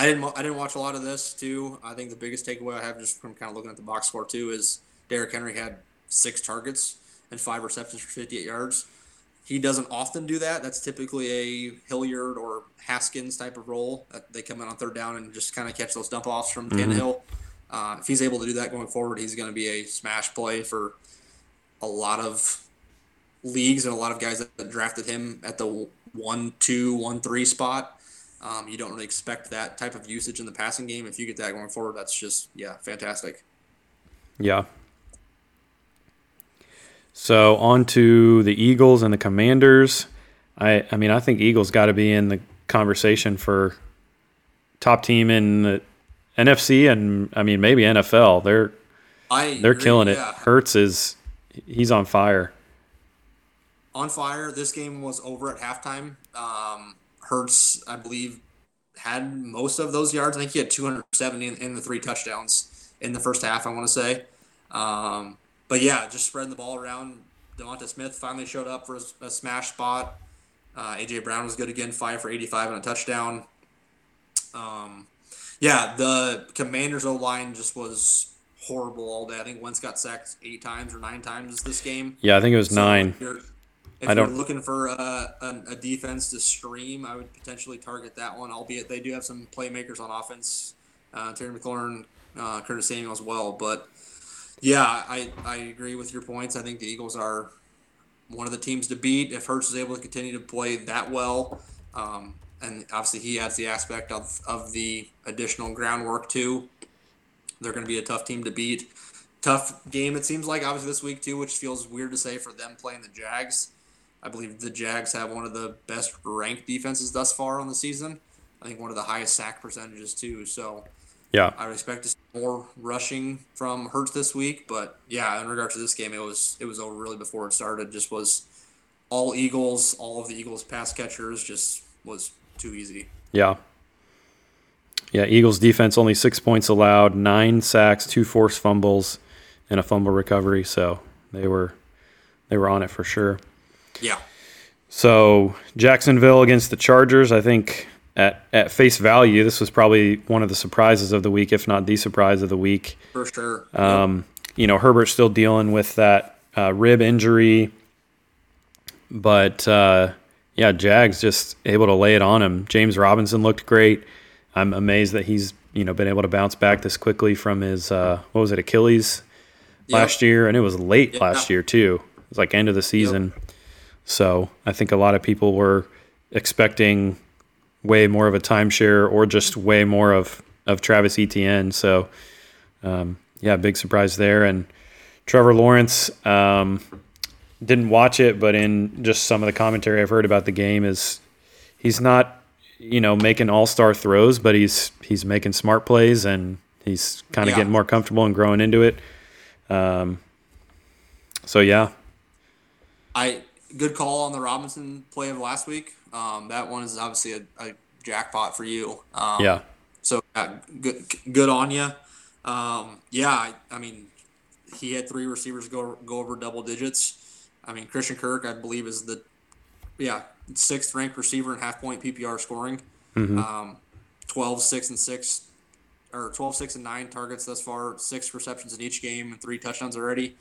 I didn't. I didn't watch a lot of this too. I think the biggest takeaway I have just from kind of looking at the box score too is Derrick Henry had six targets and five receptions for 58 yards. He doesn't often do that. That's typically a Hilliard or Haskins type of role. They come in on third down and just kind of catch those dump offs from Tannehill. Uh, if he's able to do that going forward, he's going to be a smash play for a lot of leagues and a lot of guys that drafted him at the one, two, one, three spot. Um, you don't really expect that type of usage in the passing game. If you get that going forward, that's just yeah, fantastic.
Yeah. So on to the Eagles and the Commanders. I I mean I think Eagles got to be in the conversation for top team in the NFC and I mean maybe NFL. They're
I
they're
agree,
killing it.
yeah.
Hurts is he's on fire.
on fire. This game was over at halftime. Um, Hurts, I believe, had most of those yards. I think he had 270 in, in the three touchdowns in the first half. I want to say, um, but yeah, just spreading the ball around. Devonta Smith finally showed up for a, a smash spot. Uh, AJ Brown was good again, five for 85 and a touchdown. Um, yeah, the Commanders' O line just was horrible all day. I think Wentz got sacked eight times or nine times this game.
Yeah, I think it was
So
nine.
You're, if
I
you're looking for a, a, a defense to stream, I would potentially target that one. Albeit they do have some playmakers on offense, uh, Terry McLaurin, uh, Curtis Samuel as well. But yeah, I I agree with your points. I think the Eagles are one of the teams to beat if Hurts is able to continue to play that well. Um, and obviously he adds the aspect of, of the additional groundwork too. They're going to be a tough team to beat. Tough game it seems like obviously this week too, which feels weird to say for them playing the Jags. I believe the Jags have one of the best ranked defenses thus far on the season. I think one of the highest sack percentages too. So
Yeah.
I would expect to see more rushing from Hurts this week. But yeah, in regards to this game, it was it was over really before it started. Just was all Eagles, all of the Eagles pass catchers just was too easy.
Yeah. Yeah, Eagles defense only 6 points allowed, 9 sacks, 2 forced fumbles and a fumble recovery, so they were they were on it for sure.
Yeah.
So Jacksonville against the Chargers, I think at, at face value, this was probably one of the surprises of the week, if not the surprise of the week.
For sure.
Um, you know, Herbert's still dealing with that uh, rib injury, but uh, yeah, Jags just able to lay it on him. James Robinson looked great. I'm amazed that he's you know been able to bounce back this quickly from his uh, what was it Achilles
Yep.
last year, and it was late
Yeah.
last year too. It was like end of the season. So I think a lot of people were expecting way more of a timeshare or just way more of of Travis Etienne. So um, yeah, big surprise there. And Trevor Lawrence um, didn't watch it, but in just some of the commentary I've heard about the game is he's not you know making all star throws, but he's he's making smart plays and he's kind of
Yeah.
getting more comfortable and growing into it. Um, so yeah,
I good call on the Robinson play of last week. Um, that one is obviously a, a jackpot for you. Um,
yeah,
So uh, good, good on you. Um, yeah, I, I mean, he had three receivers go go over double digits. I mean, Christian Kirk, I believe, is the yeah sixth ranked receiver in half point PPR scoring. Um, 12, 6, and six or 12, 6, and 9 targets thus far, six receptions in each game, and three touchdowns already.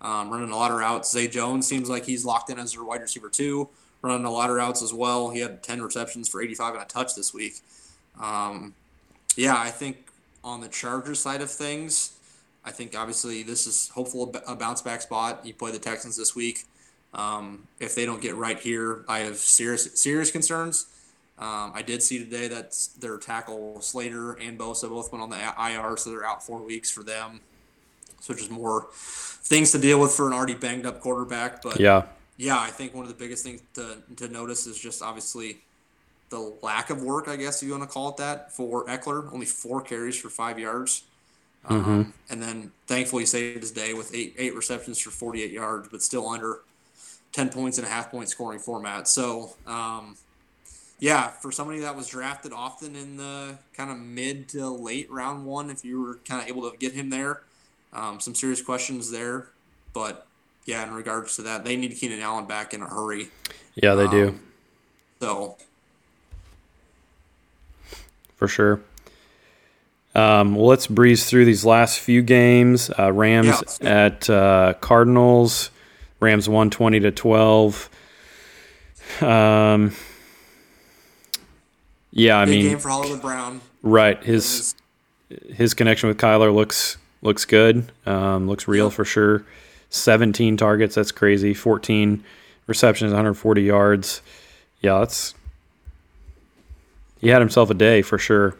Um, running a lot of routes. Zay Jones seems like he's locked in as their wide receiver too, running a lot of routes as well. He had 10 receptions for 85 and a touch this week. Um, yeah, I think on the Chargers side of things, I think obviously this is hopeful a bounce back spot. You play the Texans this week. Um, if they don't get right here, I have serious serious concerns. Um, I did see today that their tackle Slater and Bosa both went on the IR, so they're out four weeks for them. So just more things to deal with for an already banged up quarterback. But
yeah,
yeah, I think one of the biggest things to, to notice is just obviously the lack of work, I guess if you want to call it that, for Ekeler. Only four carries for five yards. Mm-hmm. Um, and then thankfully he saved his day with eight eight receptions for 48 yards, but still under 10 points in a half point scoring format. So, um, yeah, for somebody that was drafted often in the kind of mid to late round one, if you were kind of able to get him there, um, some serious questions there. But yeah, in regards to that, they need Keenan Allen back in a hurry.
Yeah, they um, do.
So
for sure. Um, well, let's breeze through these last few games. Uh, Rams yeah, at uh, Cardinals. Rams one twenty to twelve. Um, yeah, I
Big
mean,
game for Hollywood Brown.
Right, his his connection with Kyler looks looks good. Um, looks real for sure. Seventeen targets, that's crazy. Fourteen receptions, 140 yards. Yeah, that's he had himself a day for sure.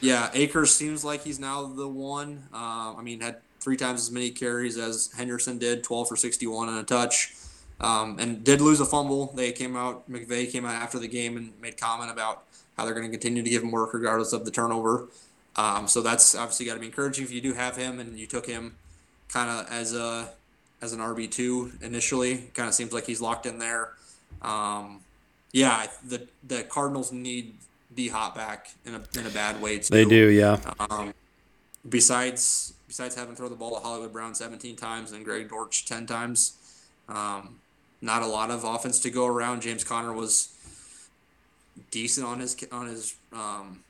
Yeah, Akers seems like he's now the one. Uh, I mean, had three times as many carries as Henderson did, 12 for 61 and a touch, um, and did lose a fumble. They came out, McVay came out after the game and made comment about how they're going to continue to give him work regardless of the turnover. Um, so that's obviously got to be encouraging if you do have him and you took him kind of as a as an RB two initially. Kind of seems like he's locked in there. Um, yeah, the the Cardinals need D Hop back in a in a bad way too.
They do, yeah.
Um, besides besides having throw the ball to Hollywood Brown 17 times and Greg Dortch 10 times, um, not a lot of offense to go around. James Conner was decent on his on his um,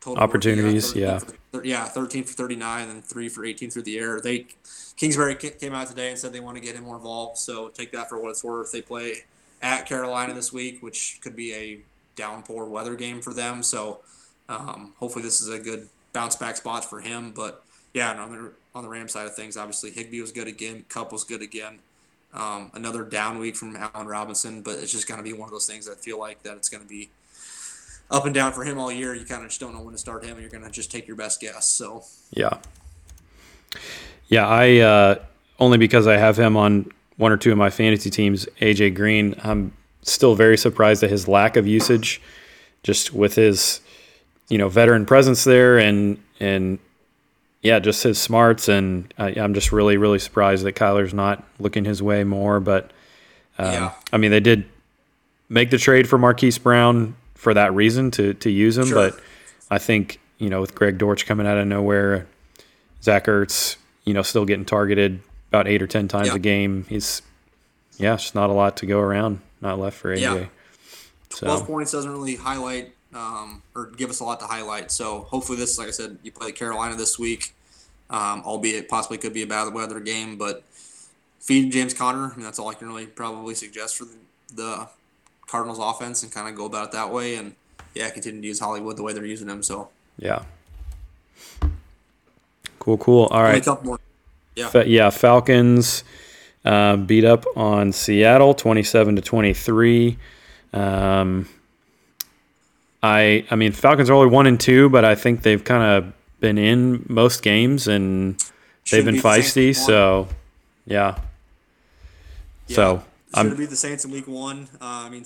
total opportunities. yeah,
13 for, yeah, 13 for 39 and three for 18 through the air. They Kingsbury came out today and said they want to get him more involved. So take that for what it's worth. They play at Carolina this week, which could be a downpour weather game for them. So um, hopefully this is a good bounce back spot for him. But yeah, on the on the Ram side of things, obviously Higbee was good again, Kupp was good again. Um, another down week from Allen Robinson, but it's just going to be one of those things. I feel like that it's going to be up and down for him all year. You kind of just don't know when to start him, and you're going to just take your best guess. So
yeah, yeah. I uh, only because I have him on one or two of my fantasy teams. AJ Green, I'm still very surprised at his lack of usage, just with his, you know, veteran presence there and and yeah, just his smarts. And I, am just really really surprised that Kyler's not looking his way more. But um, yeah. I mean, they did make the trade for Marquise Brown for that reason to to use him, sure. but I think you know with Greg Dortch coming out of nowhere, Zach Ertz, you know, still getting targeted about eight or ten times yeah. a game. He's yeah, it's not a lot to go around not left for AJ. Yeah.
So. 12 points doesn't really highlight um, or give us a lot to highlight. So hopefully this, like I said, you play Carolina this week, um, albeit possibly could be a bad weather game, but feed James Conner. I mean, that's all I can really probably suggest for the, the Cardinals offense and kind of go about it that way. And yeah, continue to use Hollywood the way they're using him. So
yeah. Cool, cool. All right. Yeah. yeah, Falcons uh, beat up on Seattle, twenty-seven to twenty-three. Um, I I mean Falcons are only one and two, but I think they've kind of been in most games and they've been feisty. So yeah.
yeah. So should be the Saints in week one. Uh, I mean,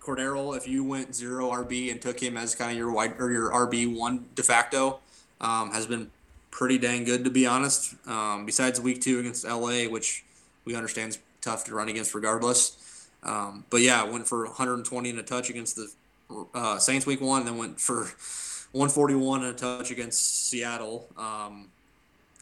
Cordarrelle, if you went zero RB and took him as kind of your wide or your RB one de facto, um, has been pretty dang good to be honest. Um, besides week two against LA, which we understand it's tough to run against regardless. Um, but yeah, went for 120 and a touch against the uh, Saints week one, then went for 141 and a touch against Seattle. Um,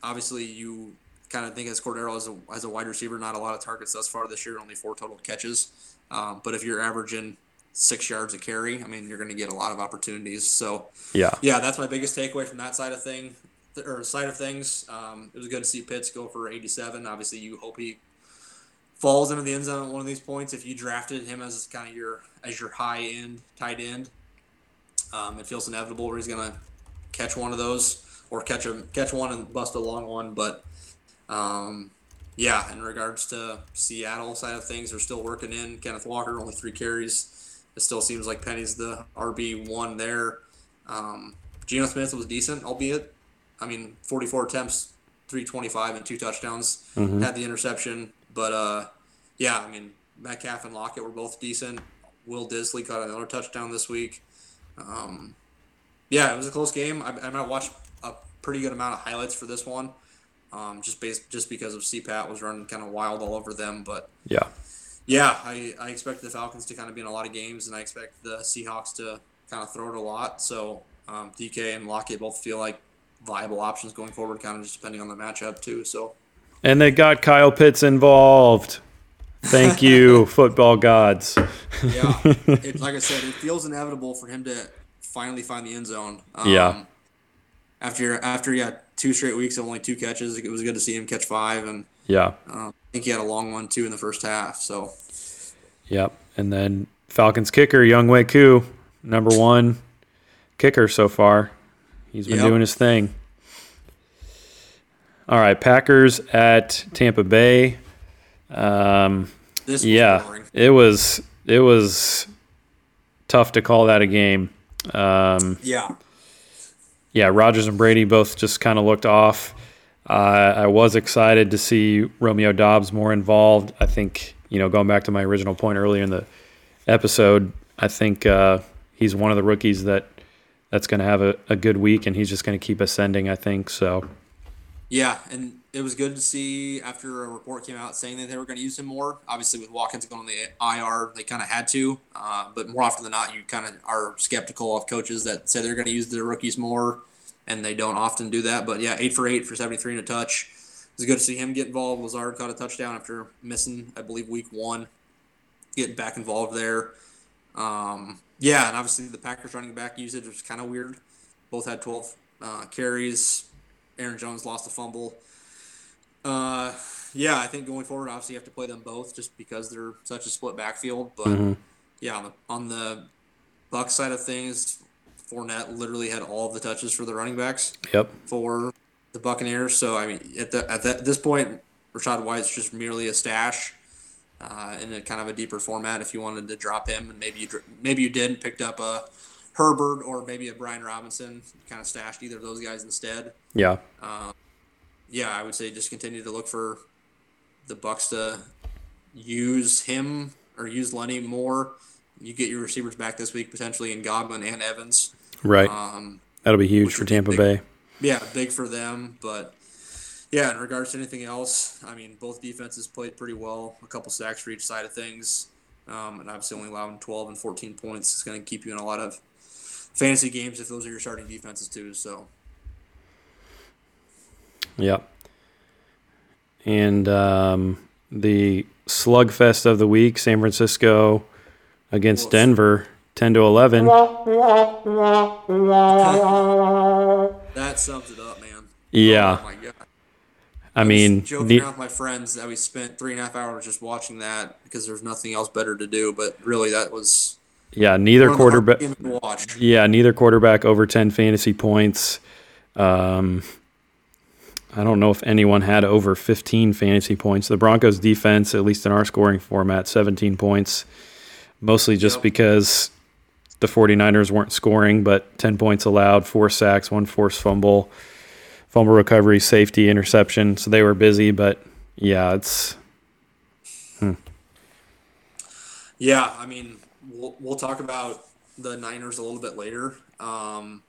obviously, you kind of think as Cordarrelle as a, as a wide receiver, not a lot of targets thus far this year, only four total catches. Um, but if you're averaging six yards a carry, I mean, you're going to get a lot of opportunities. So,
Yeah.
yeah, that's my biggest takeaway from that side of thing, or side of things. Um, it was good to see Pitts go for 87. Obviously, you hope he falls into the end zone at one of these points. If you drafted him as kind of your as your high end tight end, um, it feels inevitable where he's going to catch one of those or catch a catch one and bust a long one. But um, yeah, in regards to Seattle side of things, they're still working in Kenneth Walker, only three carries. It still seems like Penny's the RB one there. Um, Geno Smith was decent, albeit. I mean, 44 attempts, 325 and two touchdowns.
Mhm.
Had the interception, but uh, yeah, I mean, Metcalf and Lockett were both decent. Will Dissly caught another touchdown this week. Um, yeah, it was a close game. I, I might watch a pretty good amount of highlights for this one, um, just based just because of CPAT was running kind of wild all over them. But
Yeah.
yeah, I, I expect the Falcons to kind of be in a lot of games, and I expect the Seahawks to kind of throw it a lot. So um, DK and Lockett both feel like viable options going forward, kind of just depending on the matchup too. So
And they got Kyle Pitts involved. Thank you, football gods.
yeah, it, like I said, it feels inevitable for him to finally find the end zone. Um,
Yeah.
After after he had two straight weeks of only two catches, it was good to see him catch five, and
Yeah.
um, I think he had a long one too in the first half. So
Yep. And then Falcons kicker, Younghoe Koo, number one kicker so far. He's been
Yep.
doing his thing. All right, Packers at Tampa Bay. Um,
this was
yeah,
boring.
it was it was tough to call that a game. Um,
Yeah.
Yeah, Rodgers and Brady both just kind of looked off. Uh, I was excited to see Romeo Doubs more involved. I think, you know, going back to my original point earlier in the episode, I think uh, he's one of the rookies that that's going to have a, a good week, and he's just going to keep ascending. I think so.
Yeah, and it was good to see after a report came out saying that they were going to use him more. Obviously, with Watkins going on the IR, they kind of had to. Uh, but more often than not, you kind of are skeptical of coaches that say they're going to use their rookies more, and they don't often do that. But yeah, eight for eight for 73 and a touch. It was good to see him get involved. Lazard caught a touchdown after missing, I believe, week one. Getting back involved there. Um, yeah, and obviously the Packers running back usage was kind of weird. Both had 12 uh, carries. Aaron Jones lost a fumble. Uh, yeah, I think going forward, obviously you have to play them both just because they're such a split backfield. But
Mhm.
yeah, on the, on the Bucs side of things, Fournette literally had all of the touches for the running backs
Yep.
for the Buccaneers. So I mean, at the at that, this point, Rachaad White's just merely a stash. Uh, in a kind of a deeper format, if you wanted to drop him, and maybe you maybe you did and picked up a Herbert or maybe a Brian Robinson, kind of stashed either of those guys instead
Yeah.
yeah, I would say just continue to look for the Bucs to use him or use Lenny more. You get your receivers back this week potentially in Godwin and Evans.
Right.
Um,
That'll be huge for Tampa
big.
Bay.
yeah, big for them. But yeah, in regards to anything else, I mean, both defenses played pretty well. A couple sacks for each side of things, um, and obviously only allowing 12 and 14 points is going to keep you in a lot of fantasy games if those are your starting defenses too. So
Yep. And um, the slugfest of the week, San Francisco against. Denver, 10 to 11.
that sums it up, man.
Yeah.
Oh my god.
I
was
mean,
joking
the,
around with my friends that we spent three and a half hours just watching that because there's nothing else better to do. But really, that was
yeah, neither
one of the hardest
quarterback.
games to watch.
Yeah, neither quarterback over 10 fantasy points. Um, I don't know if anyone had over 15 fantasy points. The Broncos defense, at least in our scoring format, 17 points, mostly just
Yep.
because the 49ers weren't scoring, but 10 points allowed, four sacks, one forced fumble, fumble recovery, safety, interception. So they were busy, but yeah, it's
Yeah, I mean, we'll, we'll talk about the Niners a little bit later. Um,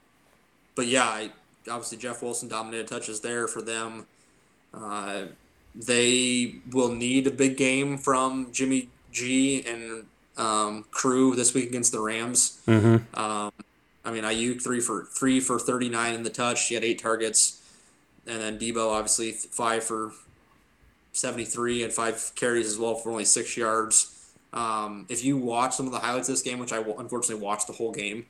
but yeah, I, obviously Jeff Wilson dominated touches there for them. Uh, they will need a big game from Jimmy G and um, crew this week against the Rams.
mhm.
Um, I mean, IU three for three for thirty nine in the touch. He had eight targets, and then Deebo obviously five for seventy three and five carries as well for only six yards. Um, if you watch some of the highlights of this game, which I unfortunately watched the whole game,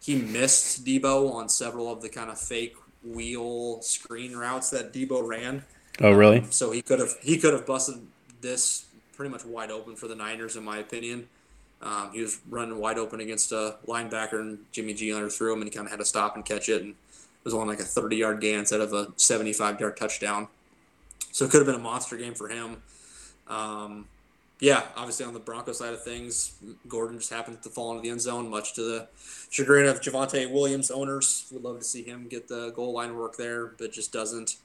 he missed Deebo on several of the kind of fake wheel screen routes that Deebo ran.
Oh, really?
Um, so he could have he could have busted this pretty much wide open for the Niners, in my opinion. Um, he was running wide open against a linebacker, and Jimmy G threw him, and he kind of had to stop and catch it. And it was only like a 30 yard gain instead of a 75 yard touchdown. So it could have been a monster game for him. Um, yeah, obviously on the Broncos side of things, Gordon just happened to fall into the end zone, much to the chagrin of Javonte Williams owners. Would love to see him get the goal line work there, but just doesn't.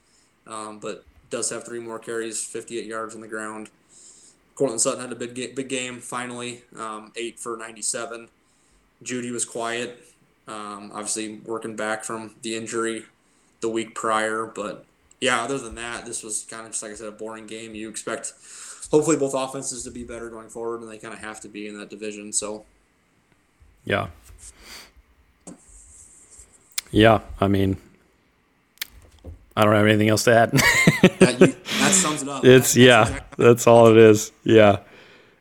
Um, but does have three more carries, 58 yards on the ground. Courtland Sutton had a big big game finally, um, eight for 97. Jeudy was quiet, um, obviously working back from the injury the week prior, but yeah, other than that, this was kind of just like I said, a boring game. You expect hopefully both offenses to be better going forward, and they kind of have to be in that division. So,
yeah, yeah. I mean, I don't have anything else to add.
that, you, that, sums it up.
It's that, yeah, that's, that's all it is. Yeah,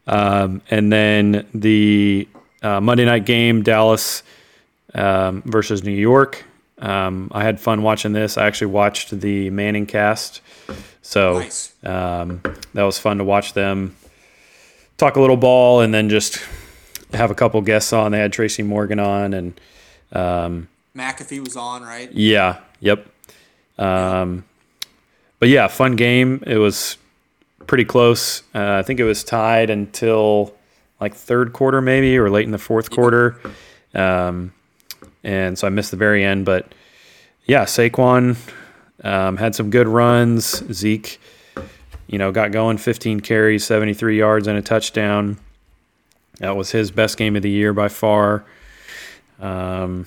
um, and then the uh, Monday night game, Dallas um, versus New York. Um, I had fun watching this. I actually watched the ManningCast, so nice. um, that was fun to watch them talk a little ball and then just have a couple guests on. They had Tracy Morgan on and um,
McAfee was on, right?
Yeah. Yep. Um, but yeah, fun game. It was pretty close. Uh, I think it was tied until like third quarter, maybe, or late in the fourth quarter. Um, and so I missed the very end. But yeah, Saquon um, had some good runs. Zeke, you know, got going 15 carries, 73 yards, and a touchdown. That was his best game of the year by far. Um,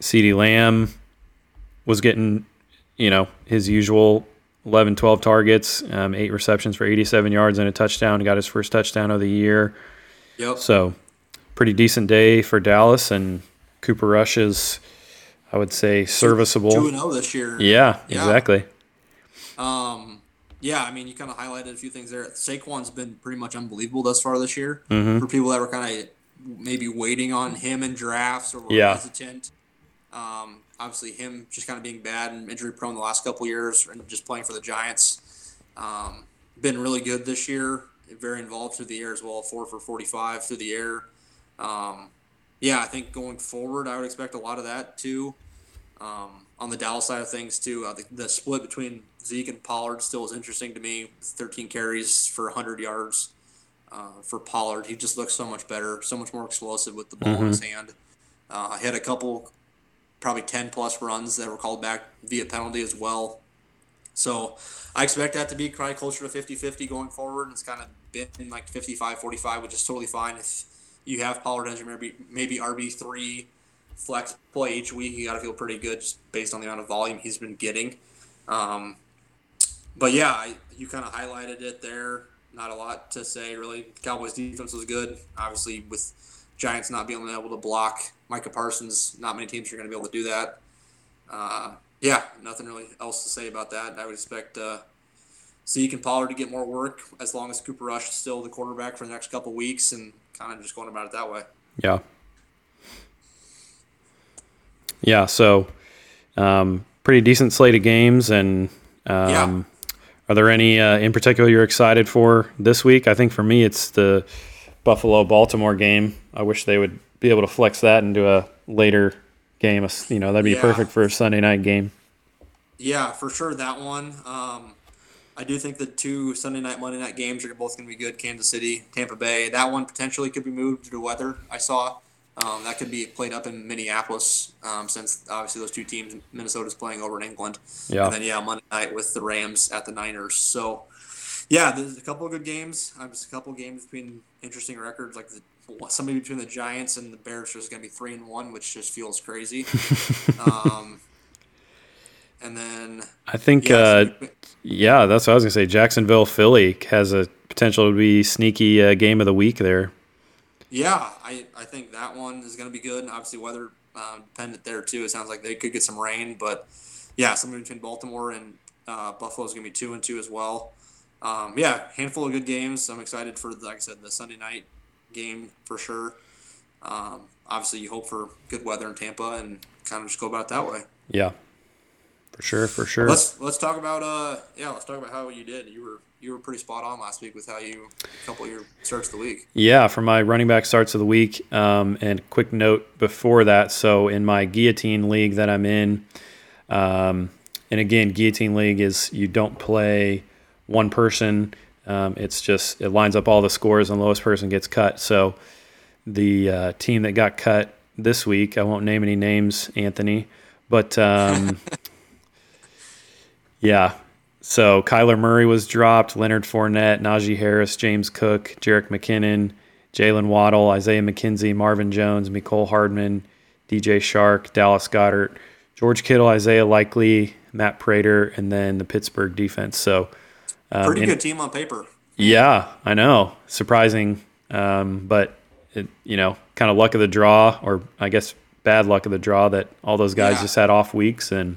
CeeDee Lamb was getting, you know, his usual 11, 12 targets, um, eight receptions for 87 yards and a touchdown. He got his first touchdown of the year.
Yep.
So, pretty decent day for Dallas. And Cooper Rush is, I would say, serviceable.
Two and zero oh this year.
Yeah, yeah, exactly.
Um, yeah, I mean, you kind of highlighted a few things there. Saquon's been pretty much unbelievable thus far this year.
Mm-hmm.
For people that were kind of maybe waiting on him in drafts or were
yeah.
hesitant. Um, obviously, him just kind of being bad and injury prone the last couple years, and just playing for the Giants. Um, been really good this year. Very involved through the air as well. Four for 45 through the air. Um, yeah, I think going forward, I would expect a lot of that too. Um, on the Dallas side of things too, uh, the, the, split between Zeke and Pollard still is interesting to me. 13 carries for 100 yards uh, for Pollard. He just looks so much better, so much more explosive with the ball mm-hmm. in his hand. Uh, he had a couple, probably 10 plus runs that were called back via penalty as well. So I expect that to be probably closer to 50 50 going forward. It's kind of been like 55 45, which is totally fine if you have Pollard as your maybe maybe RB three flex play each week. You got to feel pretty good just based on the amount of volume he's been getting. Um, but yeah, I, you kind of highlighted it there. Not a lot to say really. Cowboys defense was good. Obviously, with Giants not being able to block Micah Parsons, not many teams are going to be able to do that. Uh, yeah, nothing really else to say about that. I would expect uh, Zeke and Pollard to get more work as long as Cooper Rush is still the quarterback for the next couple weeks, and kind of just going about it that way.
Yeah. Yeah. So, um, pretty decent slate of games, and um, yeah. are there any uh, in particular you're excited for this week? I think for me, it's the Buffalo Baltimore game. I wish they would be able to flex that into a later game. You know, that'd be yeah. perfect for a Sunday night game.
Yeah, for sure that one. Um, I do think the two Sunday night, Monday night games are both going to be good. Kansas City, Tampa Bay. That one potentially could be moved due to weather. I saw um, that could be played up in Minneapolis um, since obviously those two teams, Minnesota's playing over in England.
Yeah.
And then yeah, Monday night with the Rams at the Niners. So yeah, there's a couple of good games. Um, just a couple of games between interesting records, like the, somebody between the Giants and the Bears is going to be three and one, which just feels crazy. um, and then
I think, yeah, uh, yeah, that's what I was gonna say. Jacksonville, Philly has a potential to be sneaky uh, game of the week there.
Yeah, I, I think that one is going to be good. And obviously, weather uh, dependent there too. It sounds like they could get some rain, but yeah, something between Baltimore and uh, Buffalo is going to be two and two as well. um, yeah, handful of good games. I'm excited for, like I said, the Sunday night game for sure. Um, obviously, you hope for good weather in Tampa and kind of just go about it that way.
Yeah, for sure, for sure.
Let's let's talk about uh yeah let's talk about how you did. You were you were pretty spot on last week with how you a couple of your starts of the week.
Yeah, for my running back starts of the week. Um, and quick note before that. So in my guillotine league that I'm in, um, and again, guillotine league is you don't play one person. Um, it's just it lines up all the scores and lowest person gets cut. So the uh, team that got cut this week, I won't name any names, Anthony, but um, yeah. So Kyler Murray was dropped, Leonard Fournette, Najee Harris, James Cook, Jerick McKinnon, Jalen Waddle, Isaiah McKenzie, Marvin Jones, Mecole Hardman, DJ Chark, Dallas Goedert, George Kittle, Isaiah Likely, Matt Prater, and then the Pittsburgh defense. So
um, pretty good team on paper.
Yeah, I know. Surprising, um, but it, you know, kind of luck of the draw, or I guess bad luck of the draw that all those guys yeah. just had off weeks, and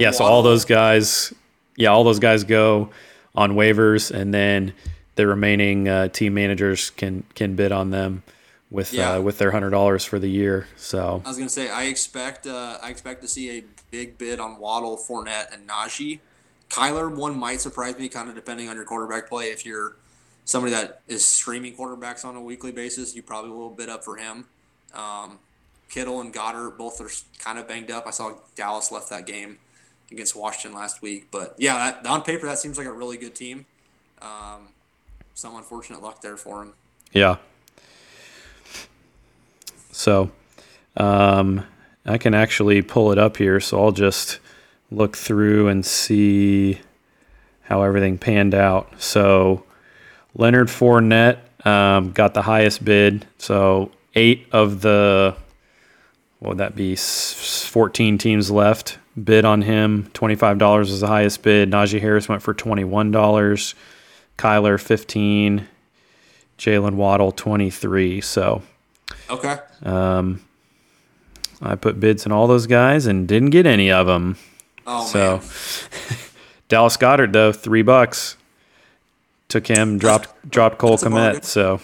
yeah, so all those guys, yeah, all those guys go on waivers, and then the remaining uh, team managers can can bid on them with yeah. uh, with their hundred dollars for the year. So
I was gonna say I expect uh, I expect to see a big bid on Waddle, Fournette, and Najee. Kyler one might surprise me, kind of depending on your quarterback play. If you're somebody that is streaming quarterbacks on a weekly basis, you probably will bid up for him. Um, Kittle and Goedert both are kind of banged up. I saw Dallas left that game against Washington last week, but yeah, that, on paper that seems like a really good team. Um, some unfortunate luck there for him.
Yeah. So, um, I can actually pull it up here, so I'll just look through and see how everything panned out. So Leonard Fournette um, got the highest bid. So eight of the what would that be? 14 teams left bid on him. $25 was the highest bid. Najee Harris went for $21. Kyler 15. Jalen Waddle 23. So
okay.
Um, I put bids on all those guys and didn't get any of them.
Oh
so. Dallas Goedert though three bucks. Took him, dropped dropped Cole Kmet. So,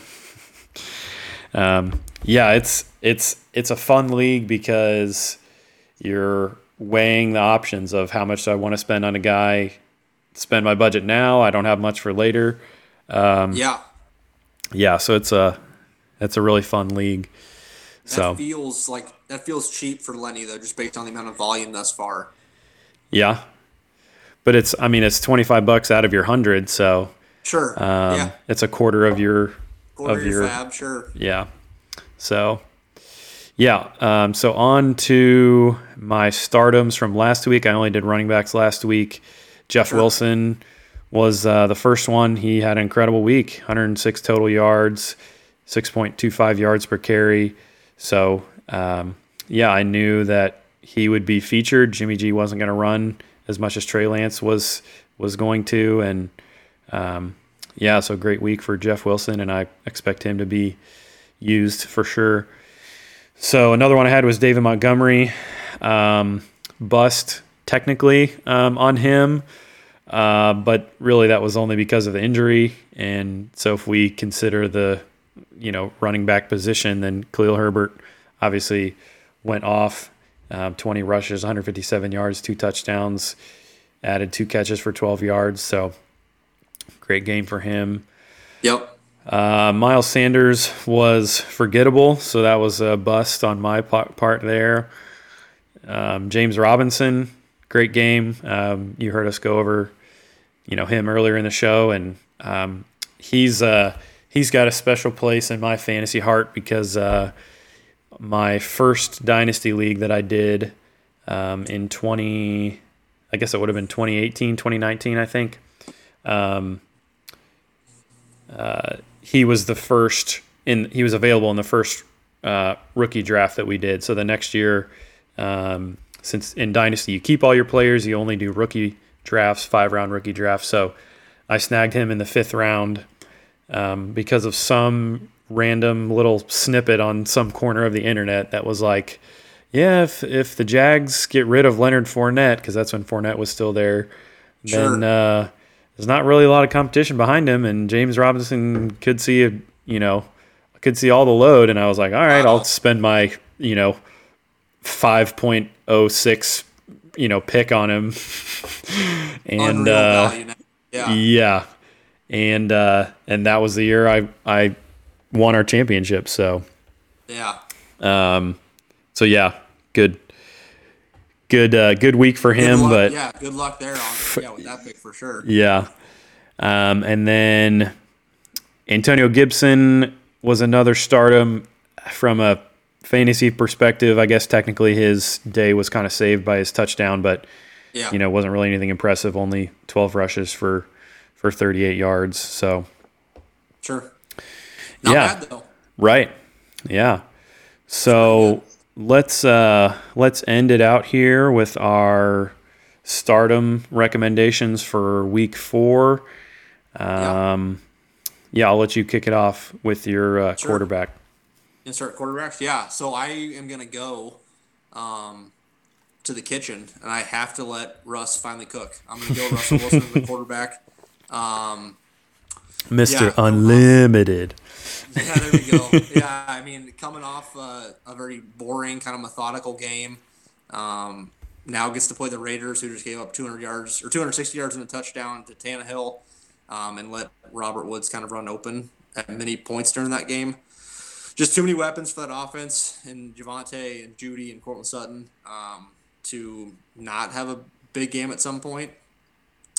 um, yeah, it's it's it's a fun league because you're weighing the options of how much do I want to spend on a guy. Spend my budget now. I don't have much for later. Um,
yeah,
yeah. So it's a it's a really fun league.
That
so
feels like that feels cheap for Lenny though, just based on the amount of volume thus far.
Yeah, but it's I mean it's twenty five bucks out of your hundred, so
sure,
um, yeah, it's a quarter of your
quarter
of
your, your FAAB, sure,
yeah. So yeah, um, so on to my stardoms from last week. I only did running backs last week. Jeff sure. Wilson was uh, the first one. He had an incredible week 106 total yards, 6.25 yards per carry. So, um, yeah, I knew that he would be featured. Jimmy G wasn't going to run as much as Trey Lance was was going to, and um, yeah, so great week for Jeff Wilson, and I expect him to be used for sure. So another one I had was David Montgomery, um, bust technically um, on him, uh, but really that was only because of the injury. And so if we consider the you know running back position, then Khalil Herbert obviously went off um, 20 rushes, 157 yards, two touchdowns, added two catches for 12 yards. So great game for him.
Yep.
Uh, Miles Sanders was forgettable, so that was a bust on my part there. Um, James Robinson, great game. Um, you heard us go over, you know, him earlier in the show, and um, he's uh, he's got a special place in my fantasy heart because uh, my first dynasty league that I did um, in 20, I guess it would have been 2018, 2019, I think. Um, uh, he was the first in, he was available in the first uh, rookie draft that we did. So the next year, um, since in dynasty you keep all your players, you only do rookie drafts, five round rookie drafts. So I snagged him in the fifth round um, because of some random little snippet on some corner of the internet that was like, yeah, if if the Jags get rid of Leonard Fournette, because that's when Fournette was still there,
sure.
then uh, there's not really a lot of competition behind him, and James Robinson could see a, you know could see all the load, and I was like, all right, I'll spend my you know five point oh six you know pick on him, and uh, yeah. yeah, and uh, and that was the year I I won our championship. So
yeah,
um, so yeah, good good uh, good week for him.
Luck,
but
yeah, good luck there on yeah with that pick for sure.
Yeah, um, and then Antonio Gibson was another start 'em from a fantasy perspective. I guess technically his day was kind of saved by his touchdown, but
yeah.
you know wasn't really anything impressive. Only twelve rushes for for thirty eight yards. So
sure, Not
yeah,
bad,
right, yeah. So let's uh, let's end it out here with our start 'em recommendations for week four. Um, yeah. yeah. I'll let you kick it off with your uh, sure. quarterback.
Insert quarterbacks, yeah. So I am gonna go um, to the kitchen, and I have to let Russ finally cook. I'm gonna go Russell Wilson as the quarterback. Um,
Mr. Yeah, Unlimited.
Yeah, there we go. yeah, I mean, coming off uh, a very boring, kind of methodical game, um, now gets to play the Raiders, who just gave up 200 yards or 260 yards and a touchdown to Tannehill, um, and let Robert Woods kind of run open at many points during that game. Just too many weapons for that offense, and Javonte and Jeudy and Courtland Sutton um, to not have a big game at some point.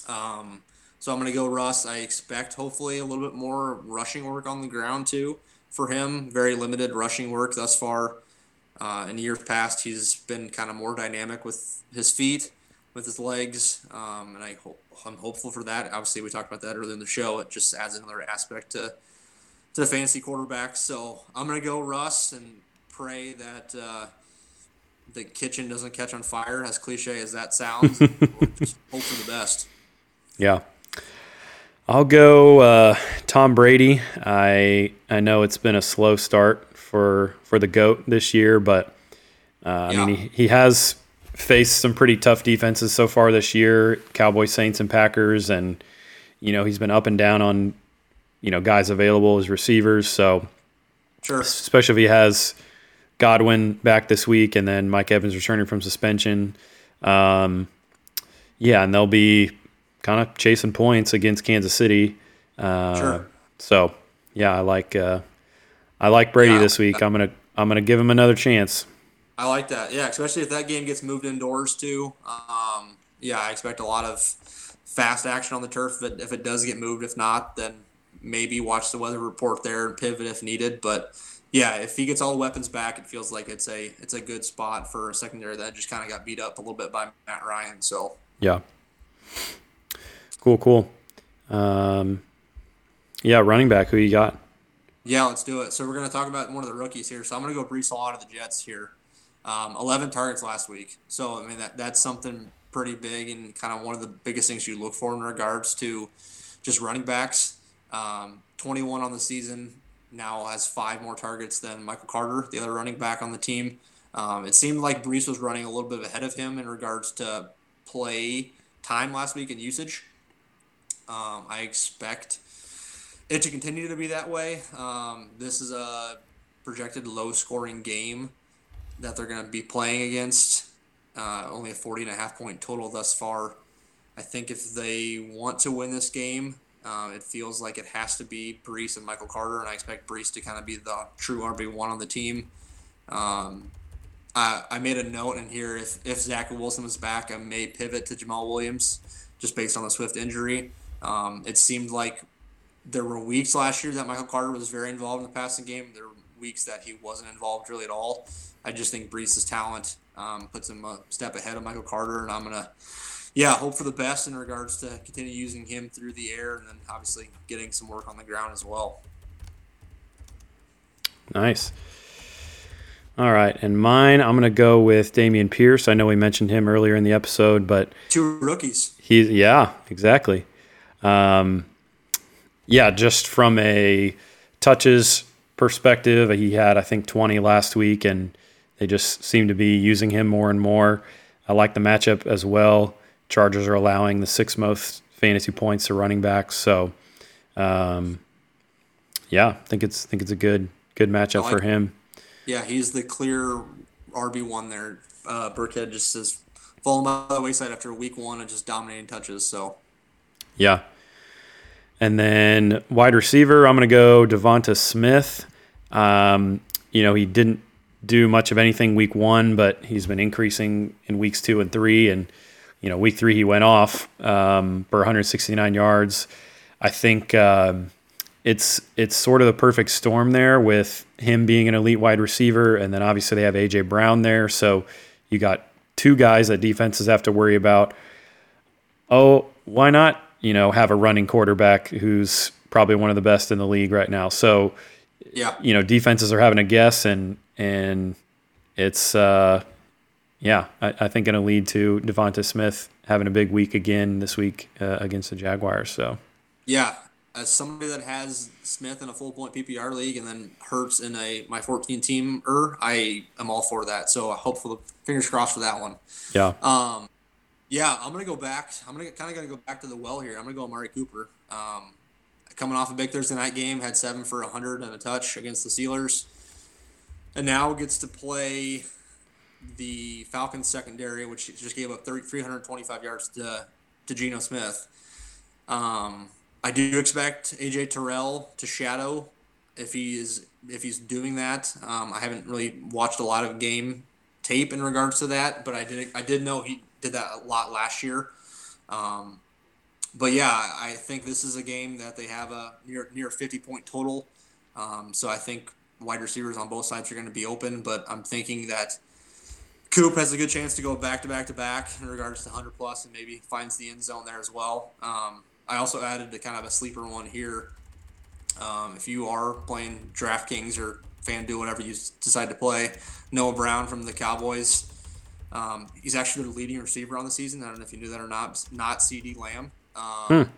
Um, so I'm going to go Russ. I expect hopefully a little bit more rushing work on the ground too for him. Very limited rushing work thus far. Uh, in years past, he's been kind of more dynamic with his feet, with his legs, um, and I hope I'm hopeful for that. Obviously, we talked about that earlier in the show. It just adds another aspect to to the fantasy quarterback. So I'm going to go Russ and pray that uh, the kitchen doesn't catch on fire. As cliche as that sounds, hope for the best.
Yeah, I'll go uh, Tom Brady. I I know it's been a slow start for for the goat this year, but uh, yeah. I mean he, he has faced some pretty tough defenses so far this year: Cowboys, Saints, and Packers, and you know he's been up and down on you know guys available as receivers. So
sure,
especially if he has Godwin back this week, and then Mike Evans returning from suspension. Um, yeah, and they'll be kind of chasing points against Kansas City. Uh,
sure.
So yeah, I like uh, I like Brady yeah, this week. I'm gonna I'm gonna give him another chance.
I like that. Yeah, especially if that game gets moved indoors too. Um, yeah, I expect a lot of fast action on the turf. But if it does get moved, if not, then maybe watch the weather report there and pivot if needed. But yeah, if he gets all the weapons back, it feels like it's a it's a good spot for a secondary that just kind of got beat up a little bit by Matt Ryan. So
yeah. Cool, cool. Um, yeah, running back. Who you got?
Yeah, let's do it. So we're going to talk about one of the rookies here. So I'm going to go Breece Hall out of the Jets here. Um, 11 targets last week. So I mean that that's something pretty big and kind of one of the biggest things you look for in regards to just running backs. Um, 21 on the season. Now has five more targets than Michael Carter, the other running back on the team. Um, it seemed like Breece was running a little bit ahead of him in regards to play time last week and usage. Um, I expect it to continue to be that way. Um, this is a projected low scoring game that they're going to be playing against. Uh, only a 40 and a half point total thus far. I think if they want to win this game, um, it feels like it has to be Breece and Michael Carter, and I expect Breece to kind of be the true RB one on the team. Um, I, I made a note in here if if Zach Wilson was back, I may pivot to Jamaal Williams just based on the Swift injury. Um, it seemed like there were weeks last year that Michael Carter was very involved in the passing game. There were weeks that he wasn't involved really at all. I just think Breece's talent um, puts him a step ahead of Michael Carter, and I'm gonna, yeah, hope for the best in regards to continue using him through the air, and then obviously getting some work on the ground as well.
Nice. All right, and mine, I'm going to go with Damian Pierce. I know we mentioned him earlier in the episode, but
two rookies.
He's yeah, exactly. Um, yeah, just from a touches perspective, he had I think 20 last week, and they just seem to be using him more and more. I like the matchup as well. Chargers are allowing the sixth most fantasy points to running backs. So, um, yeah, I think it's think it's a good good matchup like, for him.
Yeah, he's the clear RB one there. Uh, Burkhead just has fallen by the wayside after week one and just dominating touches. So,
yeah. And then wide receiver, I'm going to go Devonta Smith. Um, you know, he didn't do much of anything week one, but he's been increasing in weeks two and three. And, you know, week three, he went off um, for 169 yards. I think um, it's it's sort of the perfect storm there with him being an elite wide receiver, and then obviously they have AJ Brown there, so you got two guys that defenses have to worry about. Oh, why not? You know, have a running quarterback who's probably one of the best in the league right now. So,
yeah,
you know, defenses are having a guess, and and it's uh, yeah, I, I think going to lead to Devonta Smith having a big week again this week uh, against the Jaguars. So,
yeah, as somebody that has Smith in a full point PPR league and then Hurts in a my 14 team er, I am all for that. So hopefully, fingers crossed for that one.
Yeah.
Um, yeah, I'm gonna go back. I'm gonna kind of gonna go back to the well here. I'm gonna go Amari Cooper. Um, coming off a big Thursday night game, had seven for 100 and a touch against the Steelers and now gets to play the Falcons secondary, which just gave up 30, 325 yards to to Geno Smith. Um, I do expect AJ Terrell to shadow if he is if he's doing that. Um, I haven't really watched a lot of game tape in regards to that, but I did I did know he did that a lot last year. Um, but yeah, I think this is a game that they have a near near 50 point total. Um, so I think wide receivers on both sides are going to be open, but I'm thinking that Coop has a good chance to go back to back to back in regards to 100 plus and maybe finds the end zone there as well. Um, I also added a kind of a sleeper one here. Um, if you are playing DraftKings or FanDuel, whatever you decide to play, Noah Brown from the Cowboys. Um, he's actually the leading receiver on the season. I don't know if you knew that or not. Not CeeDee Lamb. Um, hmm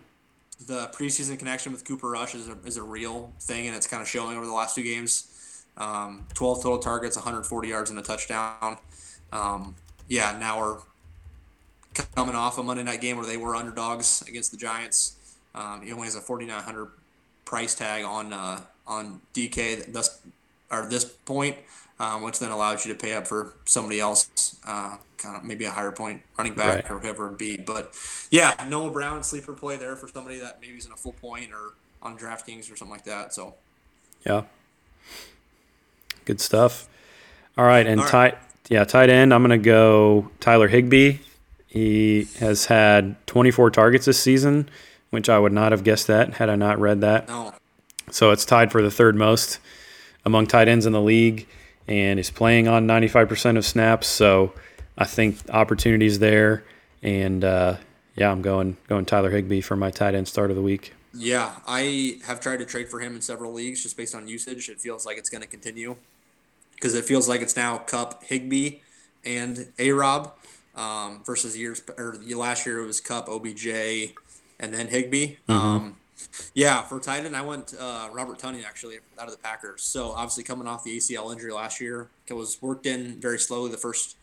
the preseason connection with Cooper Rush is a, is a real thing, and it's kind of showing over the last two games. Um, 12 total targets, 140 yards, and a touchdown. Um, yeah, now we're coming off a Monday night game where they were underdogs against the Giants. Um, he only has a 4,900 price tag on uh, on DK. Thus, or this point, um, which then allows you to pay up for somebody else, uh, kind of maybe a higher point running back right. or whoever it be. But yeah, Noah Brown sleeper play there for somebody that maybe is in a full point or on DraftKings or something like that. So
yeah, good stuff. All right, and All right. tight yeah tight end. I'm gonna go Tyler Higbee. He has had 24 targets this season, which I would not have guessed that had I not read that.
No.
So it's tied for the third most among tight ends in the league and is playing on 95% of snaps. So I think opportunities there. And uh, yeah, I'm going going Tyler Higbee for my tight end start of the week.
Yeah, I have tried to trade for him in several leagues just based on usage. It feels like it's going to continue because it feels like it's now Kupp, Higbee, and A Rob um, versus years or last year it was Kupp, OBJ, and then Higbee. Mm-hmm. Um, yeah, for tight end, I went uh, Robert Tonyan actually out of the Packers. So obviously coming off the ACL injury last year, it was worked in very slowly the first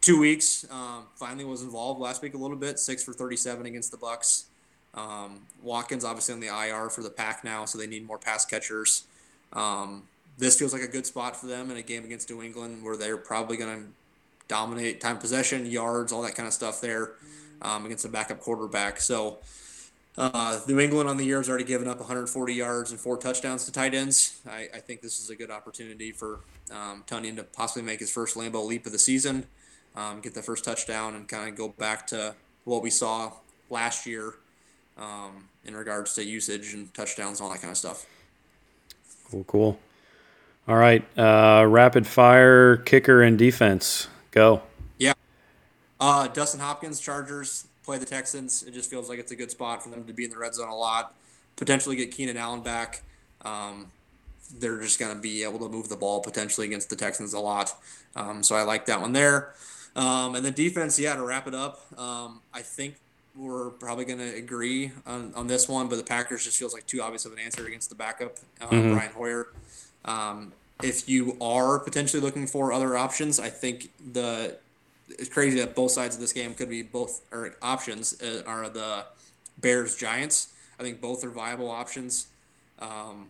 two weeks. Um, finally was involved last week a little bit, six for 37 against the Bucs. Um, Watkins obviously on the IR for the pack now, so they need more pass catchers. Um, this feels like a good spot for them in a game against New England where they're probably going to dominate time possession, yards, all that kind of stuff there um, against a backup quarterback. So uh, New England on the year has already given up 140 yards and four touchdowns to tight ends. I, I think this is a good opportunity for um, Tonyan to possibly make his first Lambeau leap of the season, um, get the first touchdown, and kind of go back to what we saw last year um, in regards to usage and touchdowns and all that kind of stuff.
Cool, cool. All right, uh, rapid fire kicker and defense. Go.
Yeah. Uh, Dustin Hopkins, Chargers play the Texans. It just feels like it's a good spot for them to be in the red zone a lot. Potentially get Keenan Allen back. Um, they're just going to be able to move the ball potentially against the Texans a lot. Um, so I like that one there. Um, and the defense, yeah, to wrap it up, um, I think we're probably going to agree on, on this one, but the Packers just feels like too obvious of an answer against the backup, uh, mm-hmm. Brian Hoyer. Um, if you are potentially looking for other options, I think the it's crazy that both sides of this game could be both or options uh, are the Bears Giants. I think both are viable options. Um,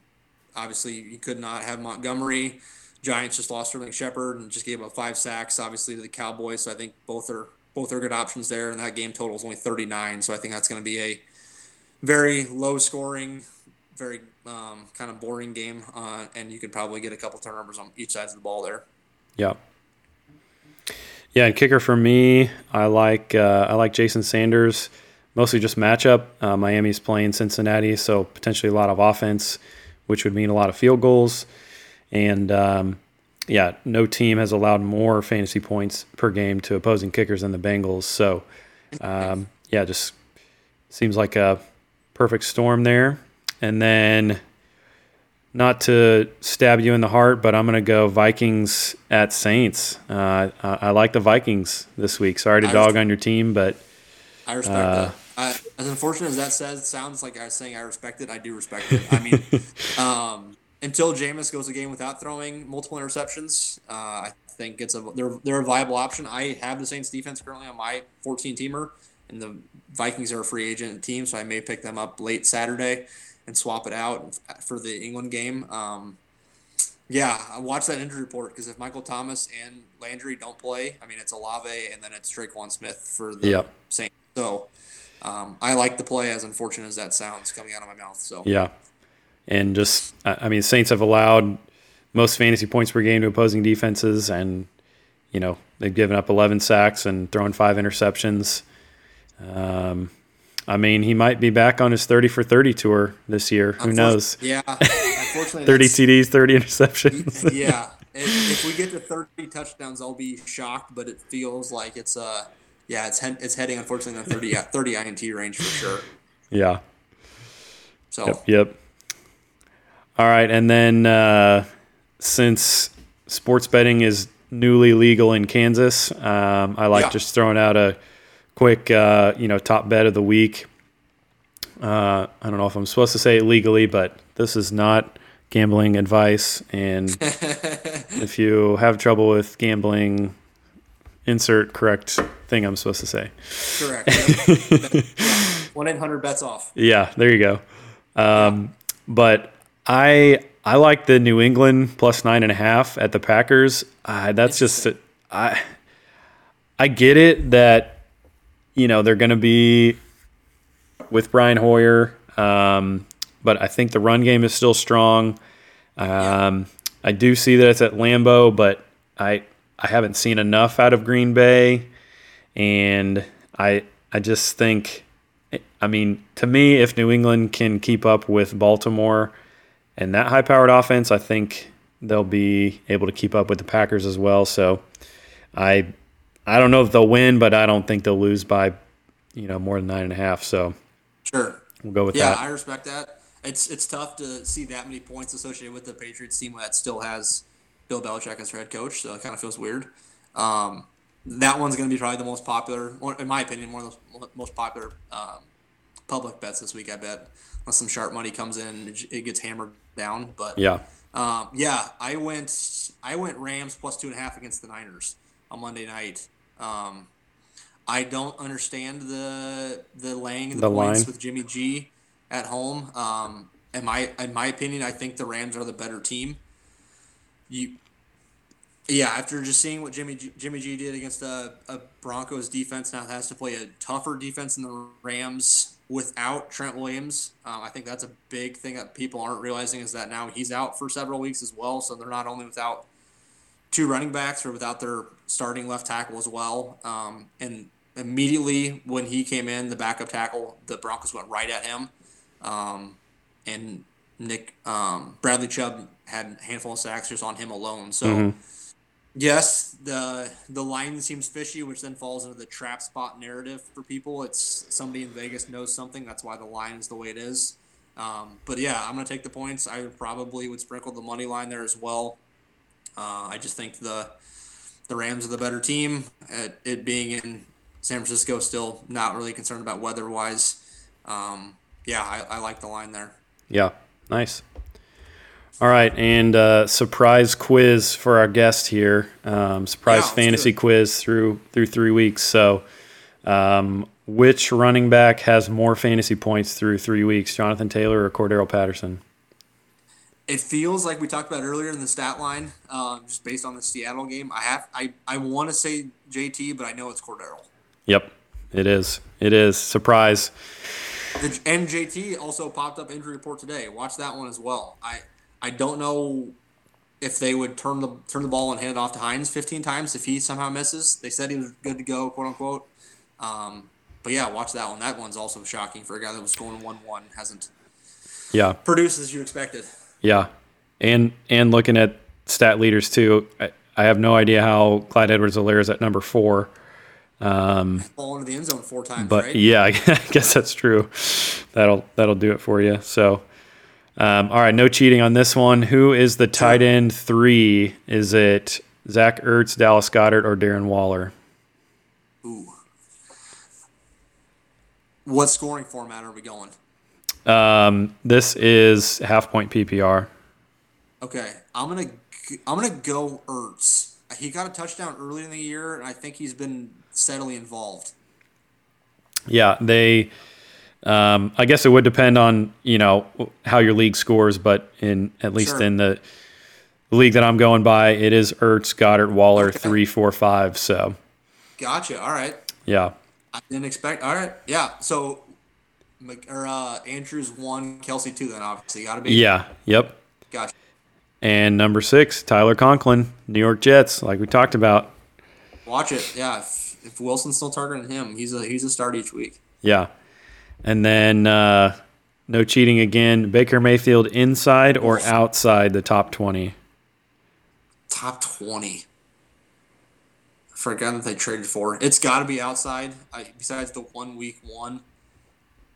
obviously, you could not have Montgomery. Giants just lost Sterling Shepard and just gave up five sacks, obviously, to the Cowboys. So I think both are both are good options there. And that game total is only 39. So I think that's going to be a very low scoring, very um, kind of boring game. Uh, and you could probably get a couple turnovers on each side of the ball there.
Yeah. Yeah, and kicker for me, I like uh, I like Jason Sanders, mostly just matchup. Uh, Miami's playing Cincinnati, so potentially a lot of offense, which would mean a lot of field goals. And um, yeah, no team has allowed more fantasy points per game to opposing kickers than the Bengals. So um, yeah, just seems like a perfect storm there. And then not to stab you in the heart, but I'm going to go Vikings at Saints. Uh, I, I, like the Vikings this week. Sorry to I dog on your team, but
I respect uh, that. I, as unfortunate as that says, sounds like I was saying I respect it. I do respect it. I mean, um, until Jameis goes a game without throwing multiple interceptions, uh, I think it's a they're they're a viable option. I have the Saints defense currently on my 14 teamer, and the Vikings are a free agent team, so I may pick them up late Saturday and swap it out for the England game. Um, yeah, I watch that injury report because if Michael Thomas and Landry don't play, I mean it's Olave and then it's Tre'Quan Smith for the yep. Saints. So um, I like the play, as unfortunate as that sounds coming out of my mouth. So
yeah, and just I mean Saints have allowed most fantasy points per game to opposing defenses, and you know they've given up 11 sacks and thrown five interceptions. Um, I mean, he might be back on his 30 for 30 tour this year. Who knows?
Yeah. Unfortunately,
30 TDs, 30 interceptions.
yeah. If, if, we get to 30 touchdowns, I'll be shocked, but it feels like it's uh yeah, it's he- it's heading unfortunately in the 30 30 INT range for sure.
Yeah.
So.
Yep. yep. All right, and then uh, since sports betting is newly legal in Kansas, um, I like yeah. just throwing out a quick, uh, you know, top bet of the week. Uh, I don't know if I'm supposed to say it legally, but this is not gambling advice. And if you have trouble with gambling, insert correct thing I'm supposed to say.
Correct. One eight hundred bets off.
Yeah, there you go. Um, but I I like the New England plus nine and a half at the Packers. Uh, that's just I I get it that you know, they're going to be with Brian Hoyer, um, but I think the run game is still strong. Um, I do see that it's at Lambeau, but I I haven't seen enough out of Green Bay, and I I just think, I mean, to me, if New England can keep up with Baltimore and that high-powered offense, I think they'll be able to keep up with the Packers as well. So I I don't know if they'll win, but I don't think they'll lose by, you know, more than nine and a half. So
sure,
we'll go with
yeah,
that.
Yeah, I respect that. It's it's tough to see that many points associated with the Patriots team that still has Bill Belichick as their head coach. So it kind of feels weird. Um, that one's going to be probably the most popular, in my opinion, one of the most popular um, public bets this week. I bet unless some sharp money comes in, it gets hammered down. But
yeah,
um, yeah, I went I went Rams plus two and a half against the Niners on Monday night. Um, I don't understand the the laying the, the points line. with Jimmy G at home. Um, in my in my opinion, I think the Rams are the better team. You, yeah, after just seeing what Jimmy G, Jimmy G did against a, a Broncos defense, now has to play a tougher defense than the Rams without Trent Williams. Um, I think that's a big thing that people aren't realizing is that now he's out for several weeks as well. So they're not only without two running backs or without their starting left tackle as well. Um, and immediately when he came in, the backup tackle, the Broncos went right at him. Um, and Nick um, Bradley Chubb had a handful of sacks just on him alone. So. Mm-hmm. Yes, the the line seems fishy, which then falls into the trap spot narrative for people. It's somebody in Vegas knows something. That's why the line is the way it is. Um, but yeah, I'm gonna take the points. I probably would sprinkle the money line there as well. Uh, I just think the the Rams are the better team. At it being in San Francisco, still not really concerned about weather wise. Um, yeah, I, I, like the line there.
Yeah, nice. All right, and uh, surprise quiz for our guest here. Um, surprise yeah, fantasy quiz through through three weeks. So um, which running back has more fantasy points through three weeks, Jonathan Taylor or Cordarrelle Patterson?
It feels like we talked about earlier in the stat line, um, just based on the Seattle game. I have I, I want to say JT, but I know it's Cordero.
Yep, it is. It is surprise.
The, and JT also popped up injury report today. Watch that one as well. I I don't know if they would turn the turn the ball and hand it off to Hines 15 times if he somehow misses. They said he was good to go, quote unquote. Um, but yeah, watch that one. That one's also shocking for a guy that was going one one hasn't
yeah
produced as you expected.
Yeah, and and looking at stat leaders too, I, I have no idea how Clyde Edwards-Helaire is at number four.
Um, Fall into the end zone four times,
but
right?
yeah, I guess that's true. That'll that'll do it for you. So, um, all right, no cheating on this one. Who is the tight end three? Is it Zach Ertz, Dallas Goedert, or Darren Waller?
Ooh. What scoring format are we going?
Um, this is half point PPR.
Okay, I'm gonna I'm gonna go Ertz. He got a touchdown early in the year, and I think he's been steadily involved.
Yeah, they. Um, I guess it would depend on you know how your league scores, but in at least sure. in the league that I'm going by, it is Ertz, Goedert, Waller, okay. three, four, five. So.
Gotcha. All right.
Yeah.
I didn't expect. All right. Yeah. So or uh, Andrews one, Kelce two. Then obviously got to be.
Yeah. Yep.
Gotcha.
And number six, Tyler Conklin, New York Jets, like we talked about.
Watch it. Yeah. If, if Wilson's still targeting him, he's a he's a start each week.
Yeah. And then uh, no cheating again. Baker Mayfield inside or outside the top twenty?
Top twenty. For a guy that they traded for, it's got to be outside. I, besides the one week one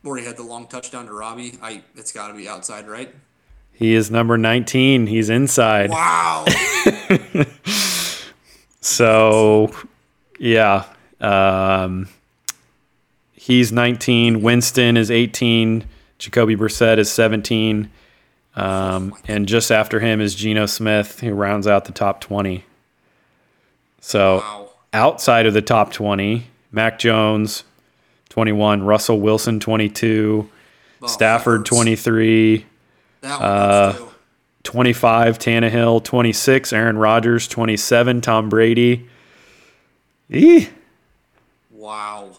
where he had the long touchdown to Robbie. I it's got to be outside, right?
He is number 19. He's inside.
Wow.
so, yeah. Um, he's 19. Winston is 18. Jacoby Brissett is 17. Um, and just after him is Geno Smith, who rounds out the top 20. So, wow. outside of the top 20, Mac Jones, 21. Russell Wilson, 22. Oh, Stafford, 23. Uh, 25. Tannehill, 26. Aaron Rodgers, 27. Tom Brady.
Eee. Wow.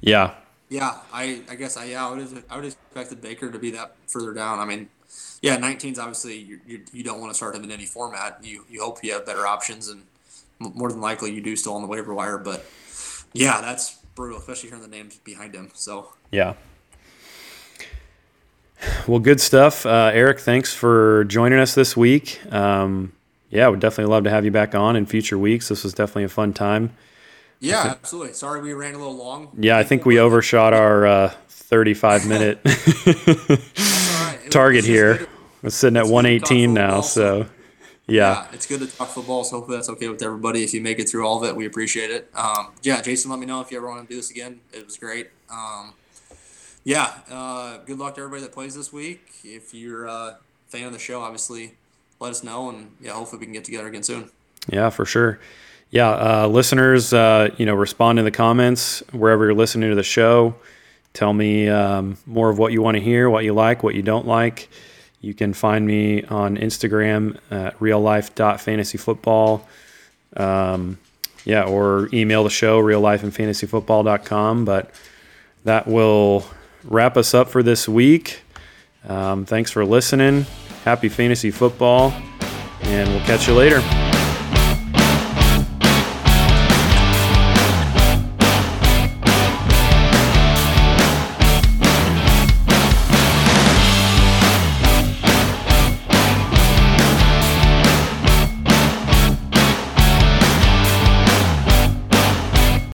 Yeah.
Yeah, I, I guess I yeah I would I would expected Baker to be that further down. I mean, yeah, 19's obviously you, you, you don't want to start him in any format. You you hope you have better options, and more than likely you do still on the waiver wire. But yeah, that's brutal, especially hearing the names behind him. So
yeah. Well, good stuff, uh, Eric. Thanks for joining us this week. Um, yeah, would definitely love to have you back on in future weeks. This was definitely a fun time.
Yeah, absolutely. Sorry we ran a little long.
Yeah, I think we overshot our uh, 35 minute right. target here. We're sitting at 118 now, so yeah.
yeah. it's good to talk football. So hopefully that's okay with everybody. If you make it through all of it, we appreciate it. Um, yeah, Jason, let me know if you ever want to do this again. It was great. Um, yeah, uh, good luck to everybody that plays this week. If you're a fan of the show, obviously let us know, and yeah, hopefully we can get together again soon.
Yeah, for sure. Yeah, uh, listeners, uh, you know, respond in the comments wherever you're listening to the show. Tell me um, more of what you want to hear, what you like, what you don't like. You can find me on Instagram at reallife.fantasyfootball. Um, yeah, or email the show, reallifeandfantasyfootball.com. But that will wrap us up for this week. Um, thanks for listening. Happy fantasy football, and we'll catch you later.